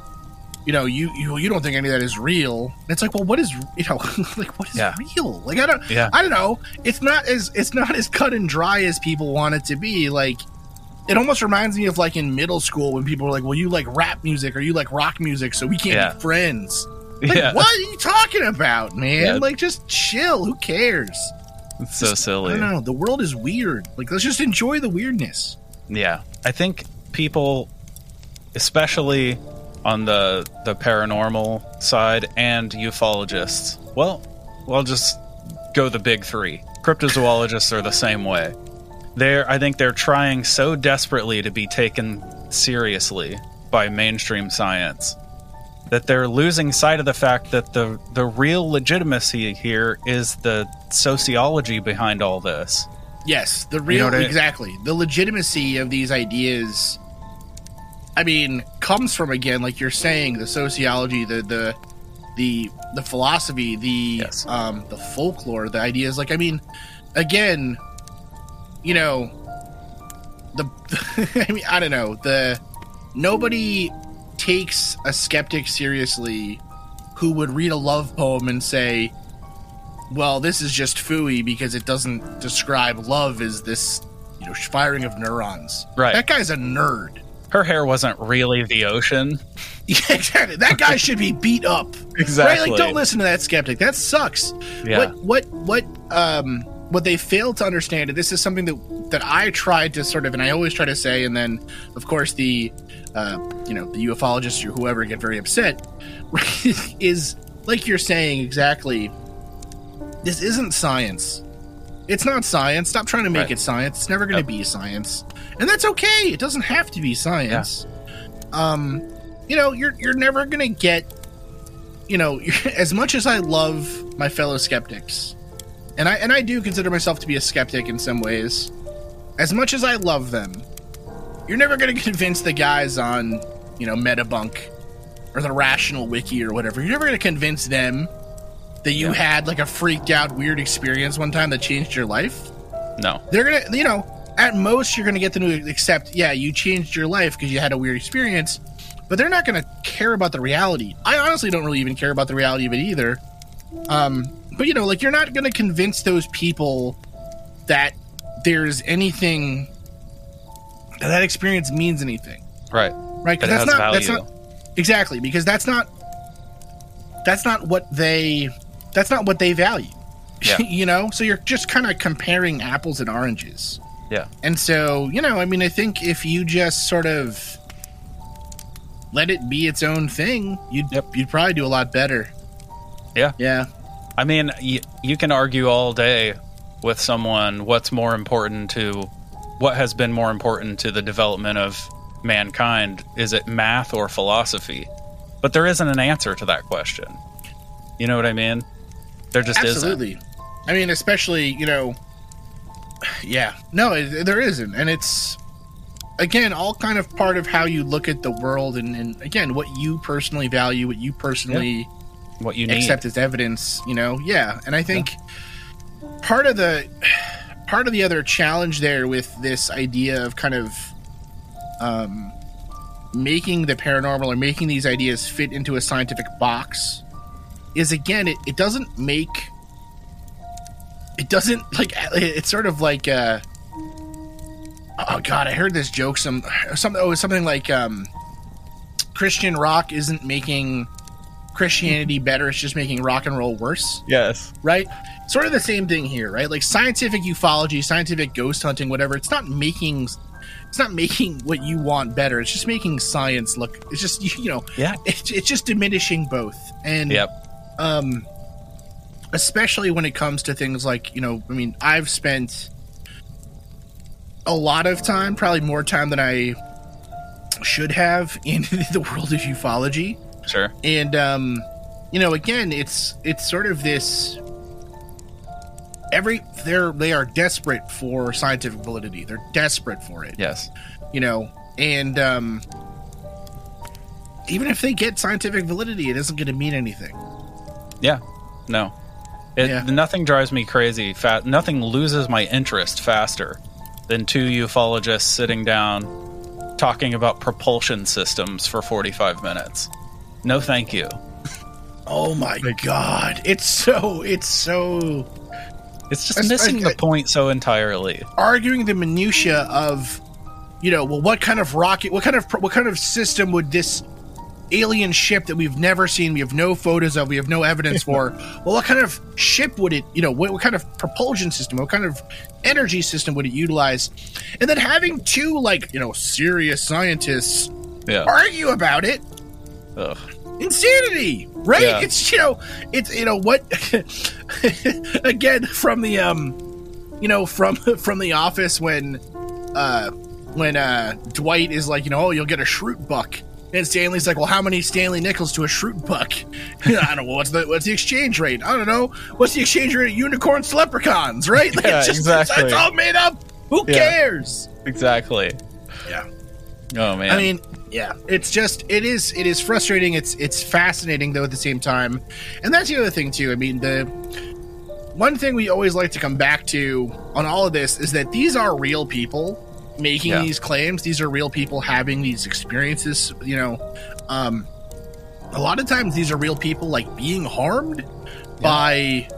you know, you you, you don't think any of that is real?" And it's like, well, what is you know, <laughs> like what is Yeah. real? Like I don't, Yeah. I don't know. It's not as it's not as cut and dry as people want it to be. Like it almost reminds me of like in middle school when people were like, "Well, you like rap music or you like rock music, so we can't Yeah. be friends." Like, yeah. what are you talking about, man? Yeah. Like, just chill. Who cares? It's so I silly. don't know. The world is weird. Like, let's just enjoy the weirdness. Yeah, I think people, especially on the the paranormal side and ufologists, well, well, just go the big three. Cryptozoologists are the same way. They're, I think, they're trying so desperately to be taken seriously by mainstream science that they're losing sight of the fact that the the real legitimacy here is the sociology behind all this. Yes, the real what I- exactly the legitimacy of these ideas. I mean, comes from again, like you're saying, the sociology, the the the the philosophy, the Yes. um the folklore, the ideas. Like, I mean, again, you know, the <laughs> I mean, I don't know the nobody takes a skeptic seriously who would read a love poem and say, well, this is just fooey because it doesn't describe love as this, you know, firing of neurons. Right. That guy's a nerd. Her hair wasn't really the ocean. <laughs> Yeah, exactly. That guy should be beat up. Exactly. Right? Like, don't listen to that skeptic. That sucks. Yeah. What what what um what they fail to understand, and this is something that that I tried to sort of, and I always try to say, and then of course the uh, you know the ufologists or whoever get very upset, <laughs> is like you're saying exactly. This isn't science. It's not science. Stop trying to make Right. it science. It's never going to Yep. be science, and that's okay. It doesn't have to be science. Um, you know, you're you're never going to get you know, <laughs> as much as I love my fellow skeptics, and I and I do consider myself to be a skeptic in some ways, as much as I love them, you're never going to convince the guys on, you know, Metabunk or the Rational Wiki or whatever. You're never going to convince them that you Yeah. had like a freaked out weird experience one time that changed your life. No. They're going to, you know, at most you're going to get them to accept, yeah, you changed your life because you had a weird experience. but they're not going to care about the reality. I honestly don't really even care about the reality of it either. Um, but you know, like you're not going to convince those people that there's anything that that experience means anything, Right. right? It that's not that's not exactly because that's not that's not what they that's not what they value. <laughs> Yeah. you know, so you're just kind of comparing apples and oranges. Yeah. And so, you know, I mean, I think if you just sort of let it be its own thing, you'd Yep. you'd probably do a lot better. Yeah. Yeah. I mean, y- you can argue all day with someone what's more important to what has been more important to the development of mankind. Is it math or philosophy? But there isn't an answer to that question. You know what I mean? There just isn't. Absolutely. I mean, especially, you know, yeah. No, it, there isn't. And it's again all kind of part of how you look at the world and, and again what you personally value, what you personally What you need. accept as evidence you know yeah and i think part of the part of the other challenge there with this idea of kind of um making the paranormal or making these ideas fit into a scientific box is again it, it doesn't make it doesn't like it's sort of like uh oh god i heard this joke some some oh something like um christian rock isn't making Christianity better. It's just making rock and roll worse, yes. right? Sort of the same thing here, right? Like scientific ufology, scientific ghost hunting, whatever. It's not making, it's not making what you want better. It's just making science look. It's just <laughs> you know, Yeah. it's, it's just diminishing both. And Yep. um, especially when it comes to things like you know, I mean, I've spent a lot of time, probably more time than I should have <laughs> in the world of ufology Sure. and um you know again it's it's sort of this every they're they are desperate for scientific validity they're desperate for it Yes. you know and um even if they get scientific validity it isn't going to mean anything Yeah. No. It, Yeah. Nothing drives me crazy. Fa- nothing loses my interest faster than two ufologists sitting down talking about propulsion systems for 45 minutes. No, thank you. oh my god it's so it's so It's just That's- missing I- the point so entirely. arguing the minutia of you know well what kind of rocket what kind of what kind of system would this alien ship that we've never seen we have no photos of we have no evidence <laughs> for well what kind of ship would it you know what, what kind of propulsion system what kind of energy system would it utilize and then having two like you know serious scientists Yeah. argue about it Ugh. Insanity right Yeah. it's you know it's you know what <laughs> again from the um you know from <laughs> from the office when uh when uh dwight is like you know oh you'll get a Schrute buck and stanley's like well how many stanley nickels to a Schrute buck <laughs> i don't know what's the what's the exchange rate i don't know what's the exchange rate of unicorns to leprechauns right like Yeah, it's just exactly. it's all made up who Yeah. cares Exactly. yeah Oh man. I mean, yeah, it's just it is it is frustrating. It's it's fascinating though at the same time, and that's the other thing too. I mean, the one thing we always like to come back to on all of this is that these are real people making Yeah. these claims. These are real people having these experiences. You know, um, a lot of times these are real people like being harmed by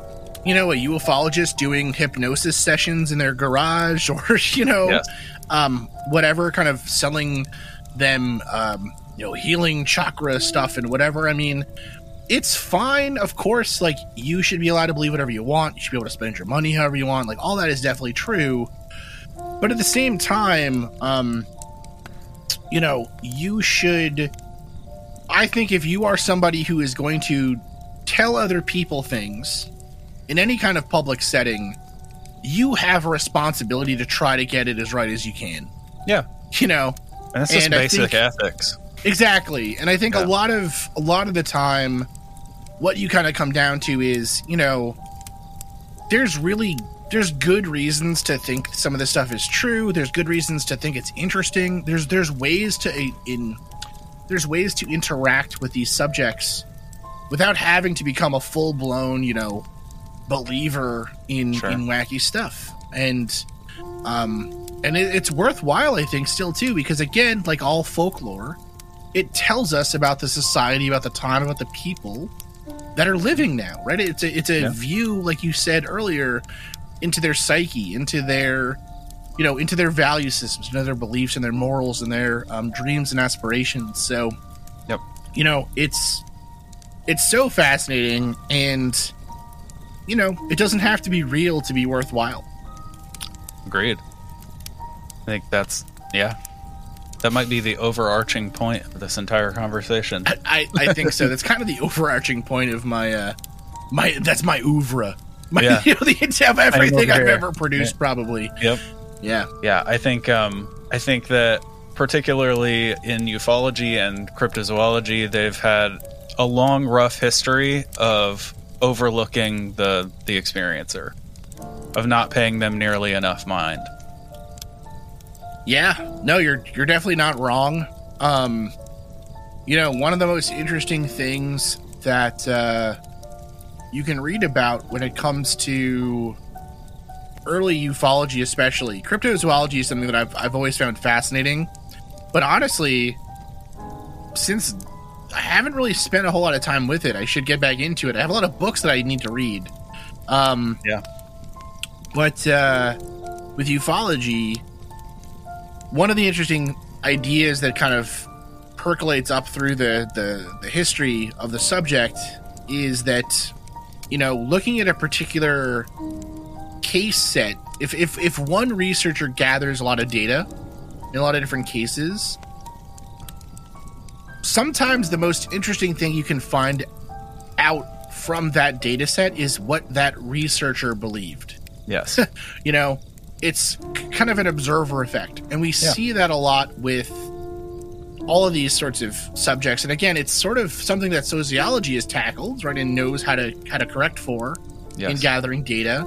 you know a ufologist doing hypnosis sessions in their garage <laughs> or you know Yes. um whatever kind of selling them um you know healing chakra stuff and whatever. I mean it's fine of course like you should be allowed to believe whatever you want. You should be able to spend your money however you want. Like all that is definitely true. But at the same time um you know you should i think if you are somebody who is going to tell other people things in any kind of public setting you have a responsibility to try to get it as right as you can. Yeah. you know And it's just and basic think- ethics. exactly and i think Yeah. a lot of a lot of the time what you kind of come down to is you know there's really there's good reasons to think some of this stuff is true there's good reasons to think it's interesting there's there's ways to in there's ways to interact with these subjects without having to become a full-blown you know believer in Sure. in wacky stuff and um and it, it's worthwhile i think still too because again like all folklore it tells us about the society, about the time, about the people that are living now, right? It's a it's a Yeah. view, like you said earlier, into their psyche, into their you know, into their value systems, into their beliefs and their morals and their um, dreams and aspirations. So, Yep. you know, it's it's so fascinating, and you know, it doesn't have to be real to be worthwhile. Agreed. I think that's yeah. That might be the overarching point of this entire conversation. I, I think so. That's kind of the overarching point of my uh my that's my oeuvre. My, Yeah. <laughs> you know, the of everything I've ever produced, probably. Yep. Yeah. Yeah, I think um, I think that particularly in ufology and cryptozoology, they've had a long, rough history of overlooking the the experiencer, of not paying them nearly enough mind. Yeah, no, you're you're definitely not wrong. Um, you know, one of the most interesting things that uh, you can read about when it comes to early ufology, especially cryptozoology, is something that I've I've always found fascinating. But honestly, since I haven't really spent a whole lot of time with it, I should get back into it. I have a lot of books that I need to read. Um, Yeah. but uh, with ufology, one of the interesting ideas that kind of percolates up through the, the, the history of the subject is that, you know, looking at a particular case set, if, if, if one researcher gathers a lot of data in a lot of different cases, sometimes the most interesting thing you can find out from that data set is what that researcher believed Yes. <laughs> you know it's kind of an observer effect. And we Yeah. see that a lot with all of these sorts of subjects. And again it's sort of something that sociology has tackled right and knows how to how to correct for in gathering data.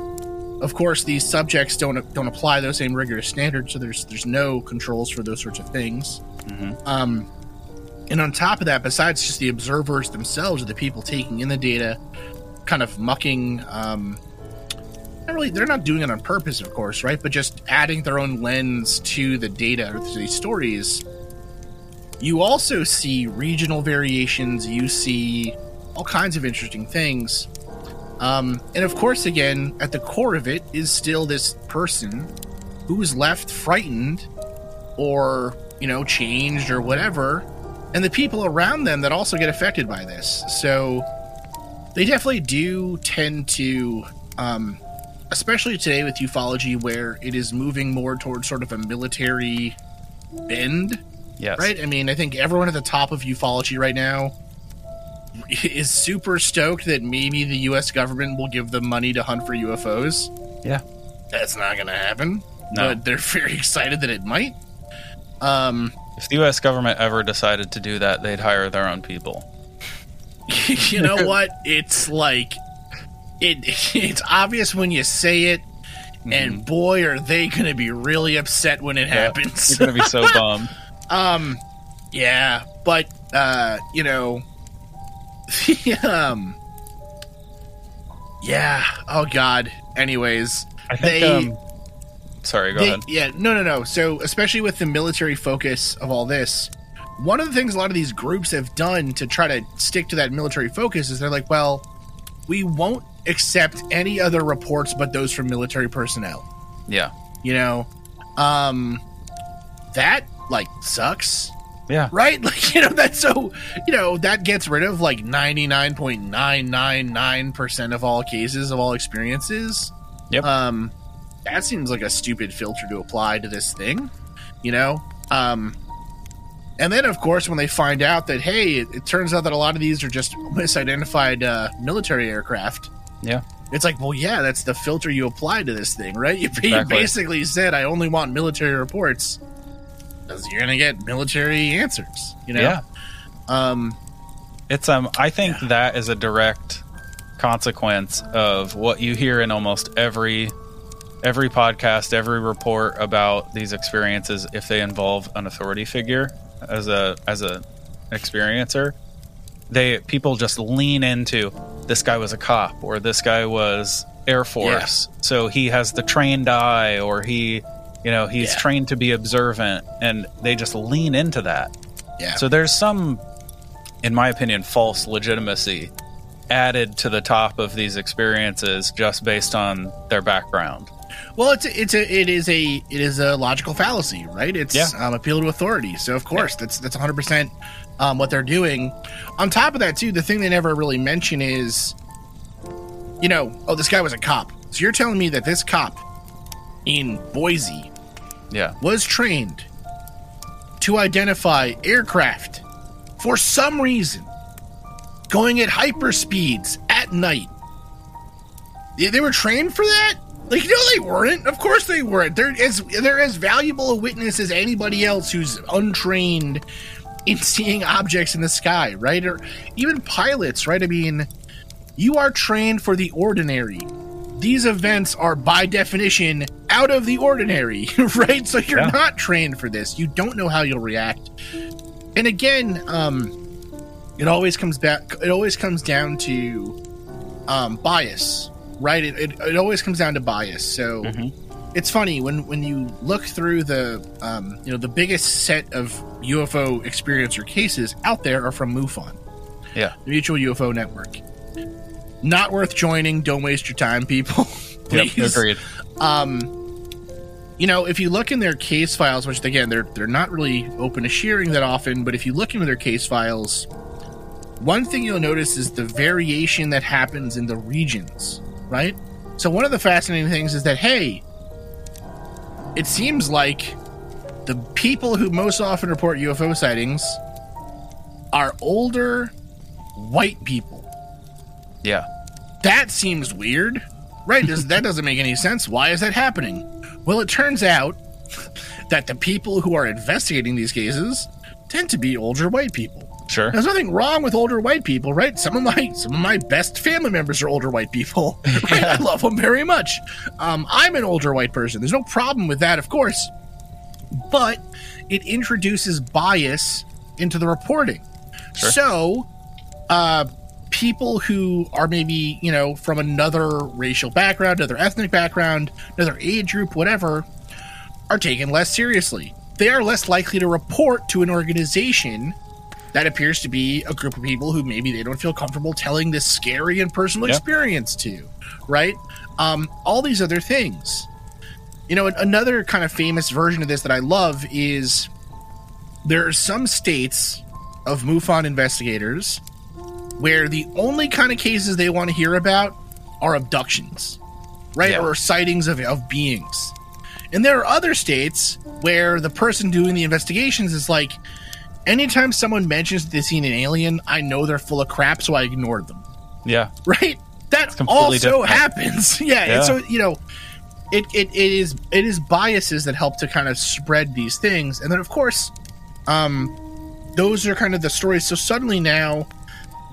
Of course these subjects don't don't apply those same rigorous standards so there's there's no controls for those sorts of things. Mhm. um and on top of that besides just the observers themselves or the people taking in the data kind of mucking um not really they're not doing it on purpose of course right? But just adding their own lens to the data or to these stories. You also see regional variations. You see all kinds of interesting things. Um, and of course again at the core of it is still this person who is left frightened or you know changed or whatever. And the people around them that also get affected by this. So they definitely do tend to um, especially today with ufology where it is moving more towards sort of a military bend yes. right i mean i think everyone at the top of ufology right now is super stoked that maybe the us government will give them money to hunt for ufos Yeah. that's not gonna happen No. but they're <laughs> very excited that it might um If the U.S. government ever decided to do that, they'd hire their own people. <laughs> you know what? It's like it. <laughs> It's obvious when you say it, and boy, are they going to be really upset when it Mm-hmm. Yeah. happens. You're gonna be so <laughs> bummed. um, yeah, but uh, you know, <laughs> um, yeah. Oh God. Anyways, I think. They- um, sorry. Go They- ahead. Yeah, no, no, no. So, especially with the military focus of all this, one of the things a lot of these groups have done to try to stick to that military focus is they're like, well, we won't accept any other reports but those from military personnel. Yeah. You know, um, that like sucks, Yeah. right? <laughs> Like, you know, that's so, you know, that gets rid of like 99.999% of all cases of all experiences. Yep. Um, that seems like a stupid filter to apply to this thing, you know? Um, and then, of course, when they find out that, hey, it, it turns out that a lot of these are just misidentified uh, military aircraft, Yeah. it's like, well, yeah, that's the filter you apply to this thing, right? <laughs> You, you basically said, I only want military reports because you're going to get military answers, you know? Yeah. Um, It's um I think that is a direct consequence of what you hear in almost every every podcast, every report about these experiences if they involve an authority figure as a as a experiencer. They people just lean into this guy was a cop or this guy was Air Force. So he has the trained eye or he you know, he's Yeah. trained to be observant and they just lean into that Yeah. So there's some, in my opinion, false legitimacy added to the top of these experiences just based on their background. Well, it's a, it's a it is a it is a logical fallacy, right? It's Yeah. um, appeal to authority. So of course that's that's 100 percent um, what they're doing. On top of that, too, the thing they never really mention is, you know, oh, this guy was a cop. So you're telling me that this cop in Boise Yeah. was trained to identify aircraft for some reason going at hyper speeds at night. They, they were trained for that? Like no, they weren't. Of course they weren't. They're as they're as valuable a witness as anybody else who's untrained in seeing objects in the sky, right? Or even pilots, right? I mean, you are trained for the ordinary. These events are by definition out of the ordinary, <laughs> right? So you're Yeah. not trained for this. You don't know how you'll react. And again, um it always comes back it always comes down to um bias, right? It, it, it always comes down to bias. So Mhm. It's funny when when you look through the um, you know the biggest set of UFO experiencer cases out there are from MUFON, Yeah. the Mutual UFO Network. Not worth joining. Don't waste your time, people. <laughs> Yep. Agreed. Um, you know, if you look in their case files, which again they're they're not really open to sharing that often, but if you look into their case files, one thing you'll notice is the variation that happens in the regions, right? So one of the fascinating things is that hey, it seems like the people who most often report UFO sightings are older white people. Yeah. that seems weird. Right does, that doesn't make any sense. Why is that happening? Well it turns out that the people who are investigating these cases tend to be older white people Sure. there's nothing wrong with older white people right? Some of my some of my best family members are older white people. <laughs> Right? i love them very much. Um, i'm an older white person. There's no problem with that of course. But it introduces bias into the reporting. Sure. so uh people who are maybe you know from another racial background another ethnic background another age group whatever are taken less seriously. They are less likely to report to an organization that appears to be a group of people who maybe they don't feel comfortable telling this scary and personal experience to right um all these other things you know another kind of famous version of this that i love is there are some states of MUFON investigators where the only kind of cases they want to hear about are abductions, right? Yeah. Or sightings of, of beings. And there are other states where the person doing the investigations is like, anytime someone mentions that they've seen an alien, I know they're full of crap, so I ignored them, Yeah. right? That also different. happens. <laughs> yeah, Yeah. And so, you know, it, it, it is it is biases that help to kind of spread these things and then of course um those are kind of the stories so suddenly now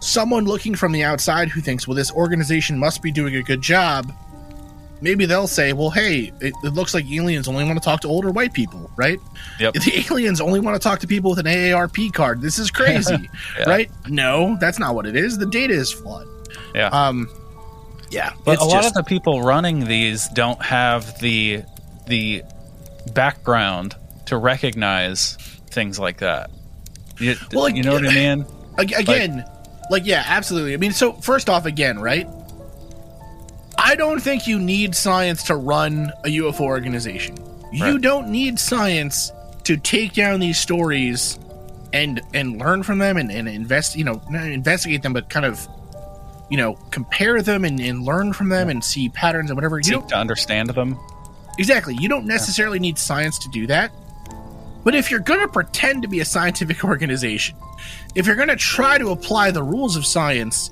someone looking from the outside who thinks well this organization must be doing a good job maybe they'll say well hey it, it looks like aliens only want to talk to older white people right Yep. the <laughs> aliens only want to talk to people with an aarp card this is crazy <laughs> Yeah. right no that's not what it is the data is flawed Yeah. um yeah But it's a lot just- of the people running these don't have the the background to recognize things like that. You, Well, you know what I mean? Ag- again like, yeah absolutely i mean so first off again right i don't think you need science to run a ufo organization you don't need science to take down these stories and and learn from them and, and invest you know not investigate them but kind of you know compare them and, and learn from them and see patterns and whatever you Seek to understand them. Exactly. You don't necessarily need science to do that. But if you're going to pretend to be a scientific <laughs> organization, if you're going to try to apply the rules of science,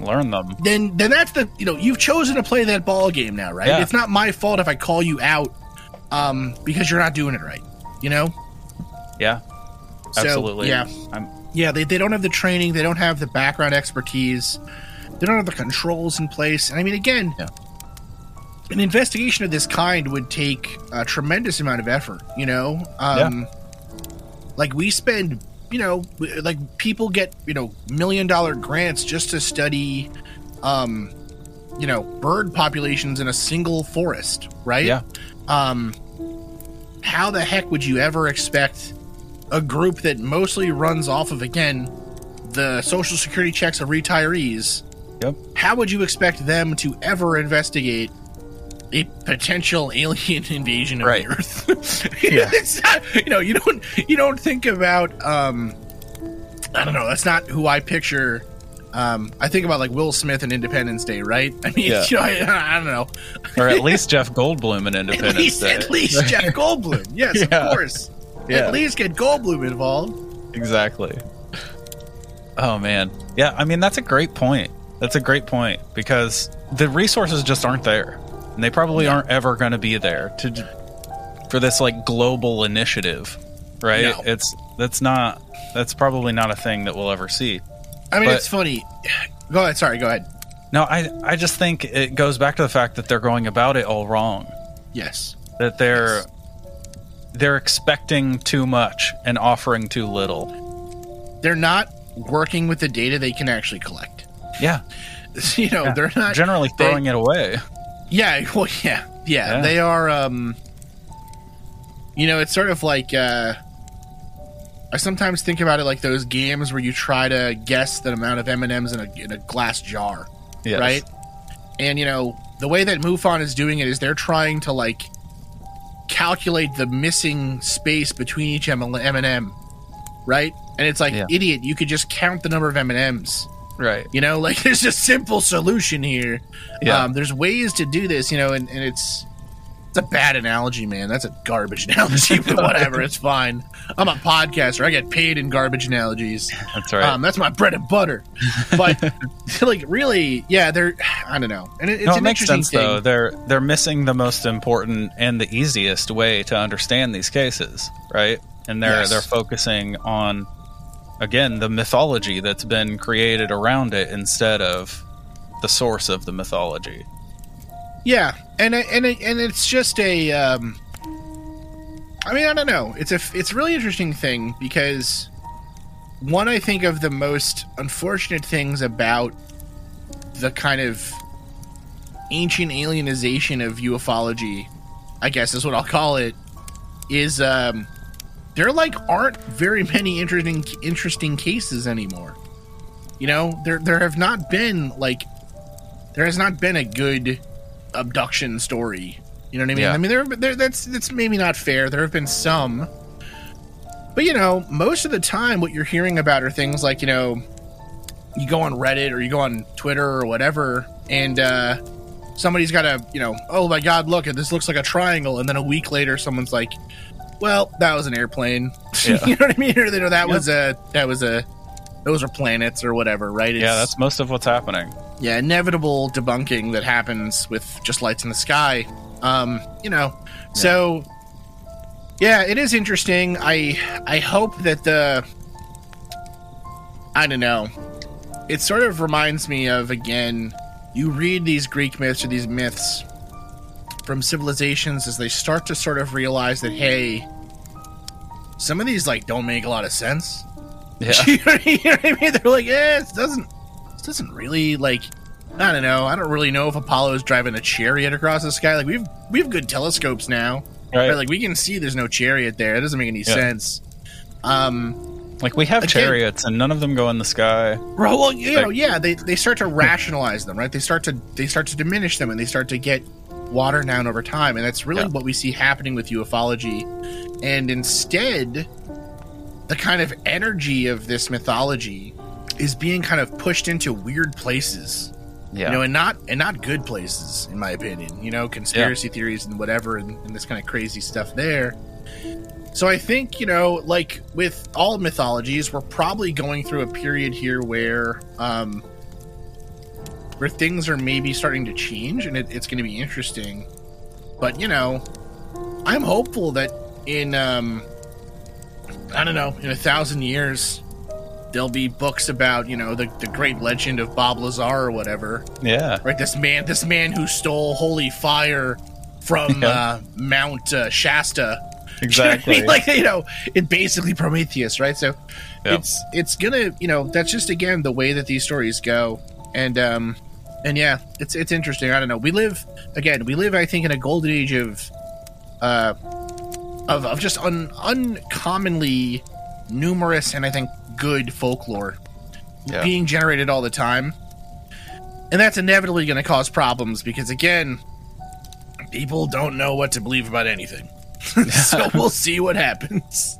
Learn them. then then that's the you know you've chosen to play that ball game now, right? Yeah. It's not my fault if I call you out um, because you're not doing it right. You know? Yeah. So, Absolutely. yeah. I'm, Yeah. They they don't have the training. They don't have the background expertise. They don't have the controls in place. And I mean, again. Yeah. An investigation of this kind would take a tremendous amount of effort, you know. Um, Like we spend, you know, like people get, you know, million dollar grants just to study, um, you know, bird populations in a single forest, right? Yeah. Um, how the heck would you ever expect a group that mostly runs off of again the social security checks of retirees. Yep. How would you expect them to ever investigate a potential alien <laughs> invasion of Right. the Earth? <laughs> Yeah. <laughs> not, you know, you don't you don't think about um I don't know, that's not who I picture um, I think about like Will Smith and Independence Day, right? I mean, Yeah. you know, I, I don't know. or at least Jeff Goldblum in At Independence least, Day. at least Jeff Goldblum. Yes, Yeah. of course. Yeah. At least get Goldblum involved. Exactly. Oh man. Yeah, I mean that's a great point. That's a great point because the resources just aren't there. And they probably No. aren't ever going to be there to for this like global initiative, right? No. It's that's not that's probably not a thing that we'll ever see. I mean, But- it's funny. Go ahead. Sorry. Go ahead. No, I I just think it goes back to the fact that they're going about it all wrong. Yes. That they're Yes. they're expecting too much and offering too little. They're not working with the data they can actually collect. Yeah. <laughs> You know, Yeah. they're not Generally they- throwing it away. Yeah, <laughs> well, yeah, yeah, Yeah. They are. um You know, it's sort of like. uh I sometimes think about it like those games where you try to guess the amount of M and M's in a in a glass jar, Yes. right? And you know, the way that MUFON is doing it is they're trying to like calculate the missing space between each M and M, right? And it's like, Yeah. idiot, you could just count the number of M and M's. Right. You know, <laughs> like there's a simple solution here. Yeah. Um, there's ways to do this, you know, and, and it's it's a bad analogy, man. That's a garbage <laughs> analogy, but whatever, it's fine. I'm a podcaster. I get paid in garbage analogies. That's right. Um, that's my bread and butter. But <laughs> like, really, yeah, they're I don't know, and it, it's no, it an makes interesting sense thing. though. They're they're missing the most important and the easiest way to understand these cases, right? And they're Yes. they're focusing on again the mythology that's been created around it instead of the source of the mythology. Yeah, and and and it's just a. Um, I mean, I don't know. It's a it's a really interesting thing because one I think of the most unfortunate things about the kind of ancient alienization of ufology, I guess is what I'll call it, is um, there like aren't very <laughs> many interesting interesting cases anymore. You know, there there have not been like there has not been a good abduction story. You know what I mean? Yeah. I mean, there, there that's that's maybe not fair. There have been some, but you know, most of the time, what you're hearing about are things like you know, you go on Reddit or you go on Twitter or whatever, and uh, somebody's got a you know, oh my God, look, this looks like a triangle, and then a week later, someone's like, well, that was an airplane. <laughs> Yeah. you know what I mean? Or that was a that was a those are planets or whatever, right? yeah, that's most of what's happening. yeah, inevitable debunking that happens with just lights in the sky. Um, you know, so yeah, it is interesting. I I hope that the I don't know. It sort of reminds me of again, you read these Greek myths or these myths from civilizations as they start to sort of realize that hey, some of these like don't make a lot of sense. Yeah. <laughs> <laughs> you, know what I mean? They're like, yeah, it doesn't, this doesn't really like. I don't know. I don't really know if Apollo is driving a chariot across the sky. Like we've we have good telescopes now, Right. right? Like we can see there's no chariot there. It doesn't make any Yeah. sense. Um, Like we have Again- chariots and none of them go in the sky. Well, you know, yeah, they they start to rationalize them, right? They start to they start to diminish them, and they start to get watered down over time, and that's really Yeah. what we see happening with ufology. And instead, the kind of energy of this mythology is being kind of pushed into weird places, Yeah. you know, and not and not good places, in my opinion. You know, conspiracy theories and whatever, and, and this kind of crazy stuff there. So I think you know, like with all mythologies, we're probably going through a period here where, um, where things are maybe starting to change, and it, it's going to be interesting. But you know, I'm hopeful that in, um, I don't know, in a thousand years, there'll be books about you know the the great legend of Bob Lazar or whatever, yeah. right? This man, this man who stole holy fire from Yeah. uh, Mount uh, Shasta. <laughs> Exactly. I <laughs> mean, like you know, it basically Prometheus, right? So Yeah. it's it's gonna you know that's just again the way that these stories go, and um and yeah, it's it's interesting. I don't know. We live again. We live, I think, in a golden age of uh of of just un, uncommonly numerous and I think good folklore Yeah. being generated all the time. And that's inevitably going to cause problems because, again, people don't know what to believe about anything. <laughs> so <laughs> we'll see what happens.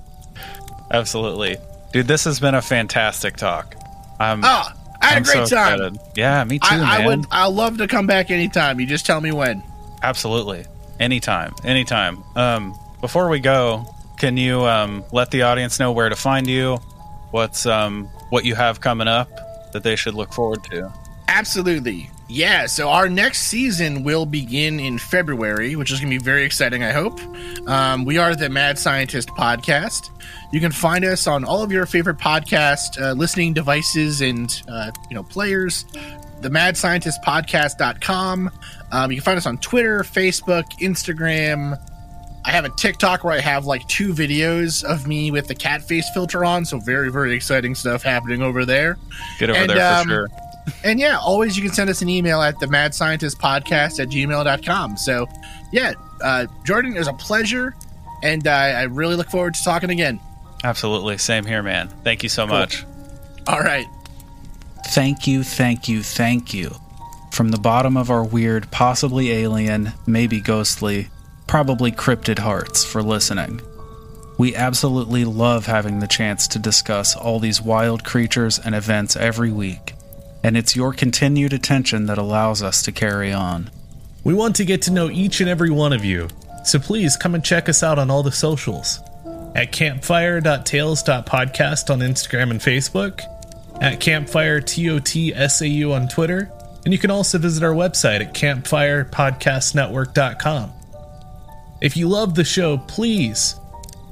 Absolutely. Dude, this has been a fantastic talk. I'm, Oh, I had I'm a great so time. excited. Yeah, me too, I, man. I would. I'll love to come back anytime. You just tell me when. Absolutely. Anytime. Anytime. Um, before we go, can you um, let the audience know where to find you? What's um, what you have coming up that they should look forward to? Absolutely. Yeah, so our next season will begin in February, which is going to be very exciting, I hope. Um, we are the Mad Scientist Podcast. You can find us on all of your favorite podcast uh, listening devices and, uh, you know, players. The Mad Scientist Podcast.com. Um, you can find us on Twitter, Facebook, Instagram. I have a TikTok where I have like two videos of me with the cat face filter on, so very, very exciting stuff happening over there. Get over And, there for um, sure. And yeah, always you can send us an email at the mad scientist podcast at gmail.com. So yeah, uh, Jordan, it was a pleasure. And uh, I really look forward to talking again. Absolutely. Same here, man. Thank you so much. All right. Thank you, thank you, thank you. From the bottom of our weird, possibly alien, maybe ghostly, probably cryptid hearts for listening. We absolutely love having the chance to discuss all these wild creatures and events every week, and it's your continued attention that allows us to carry on. We want to get to know each and every one of you, so please come and check us out on all the socials at campfire.tales.podcast on Instagram and Facebook, at campfire.totsau on Twitter, and you can also visit our website at campfirepodcastnetwork.com. If you love the show, please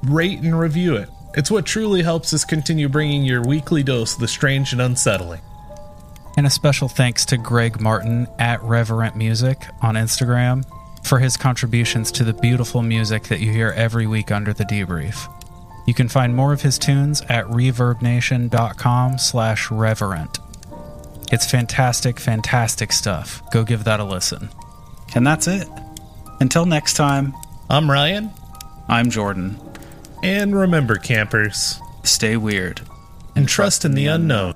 rate and review it. It's what truly helps us continue bringing your weekly dose of the strange and unsettling. And a special thanks to Greg Martin at Reverent Music on Instagram for his contributions to the beautiful music that you hear every week under the debrief. You can find more of his tunes at reverbnation.com slash reverent. It's fantastic, fantastic stuff. Go give that a listen. And that's it. Until next time, I'm Ryan, I'm Jordan. and remember, campers, Stay weird. and trust in the unknown.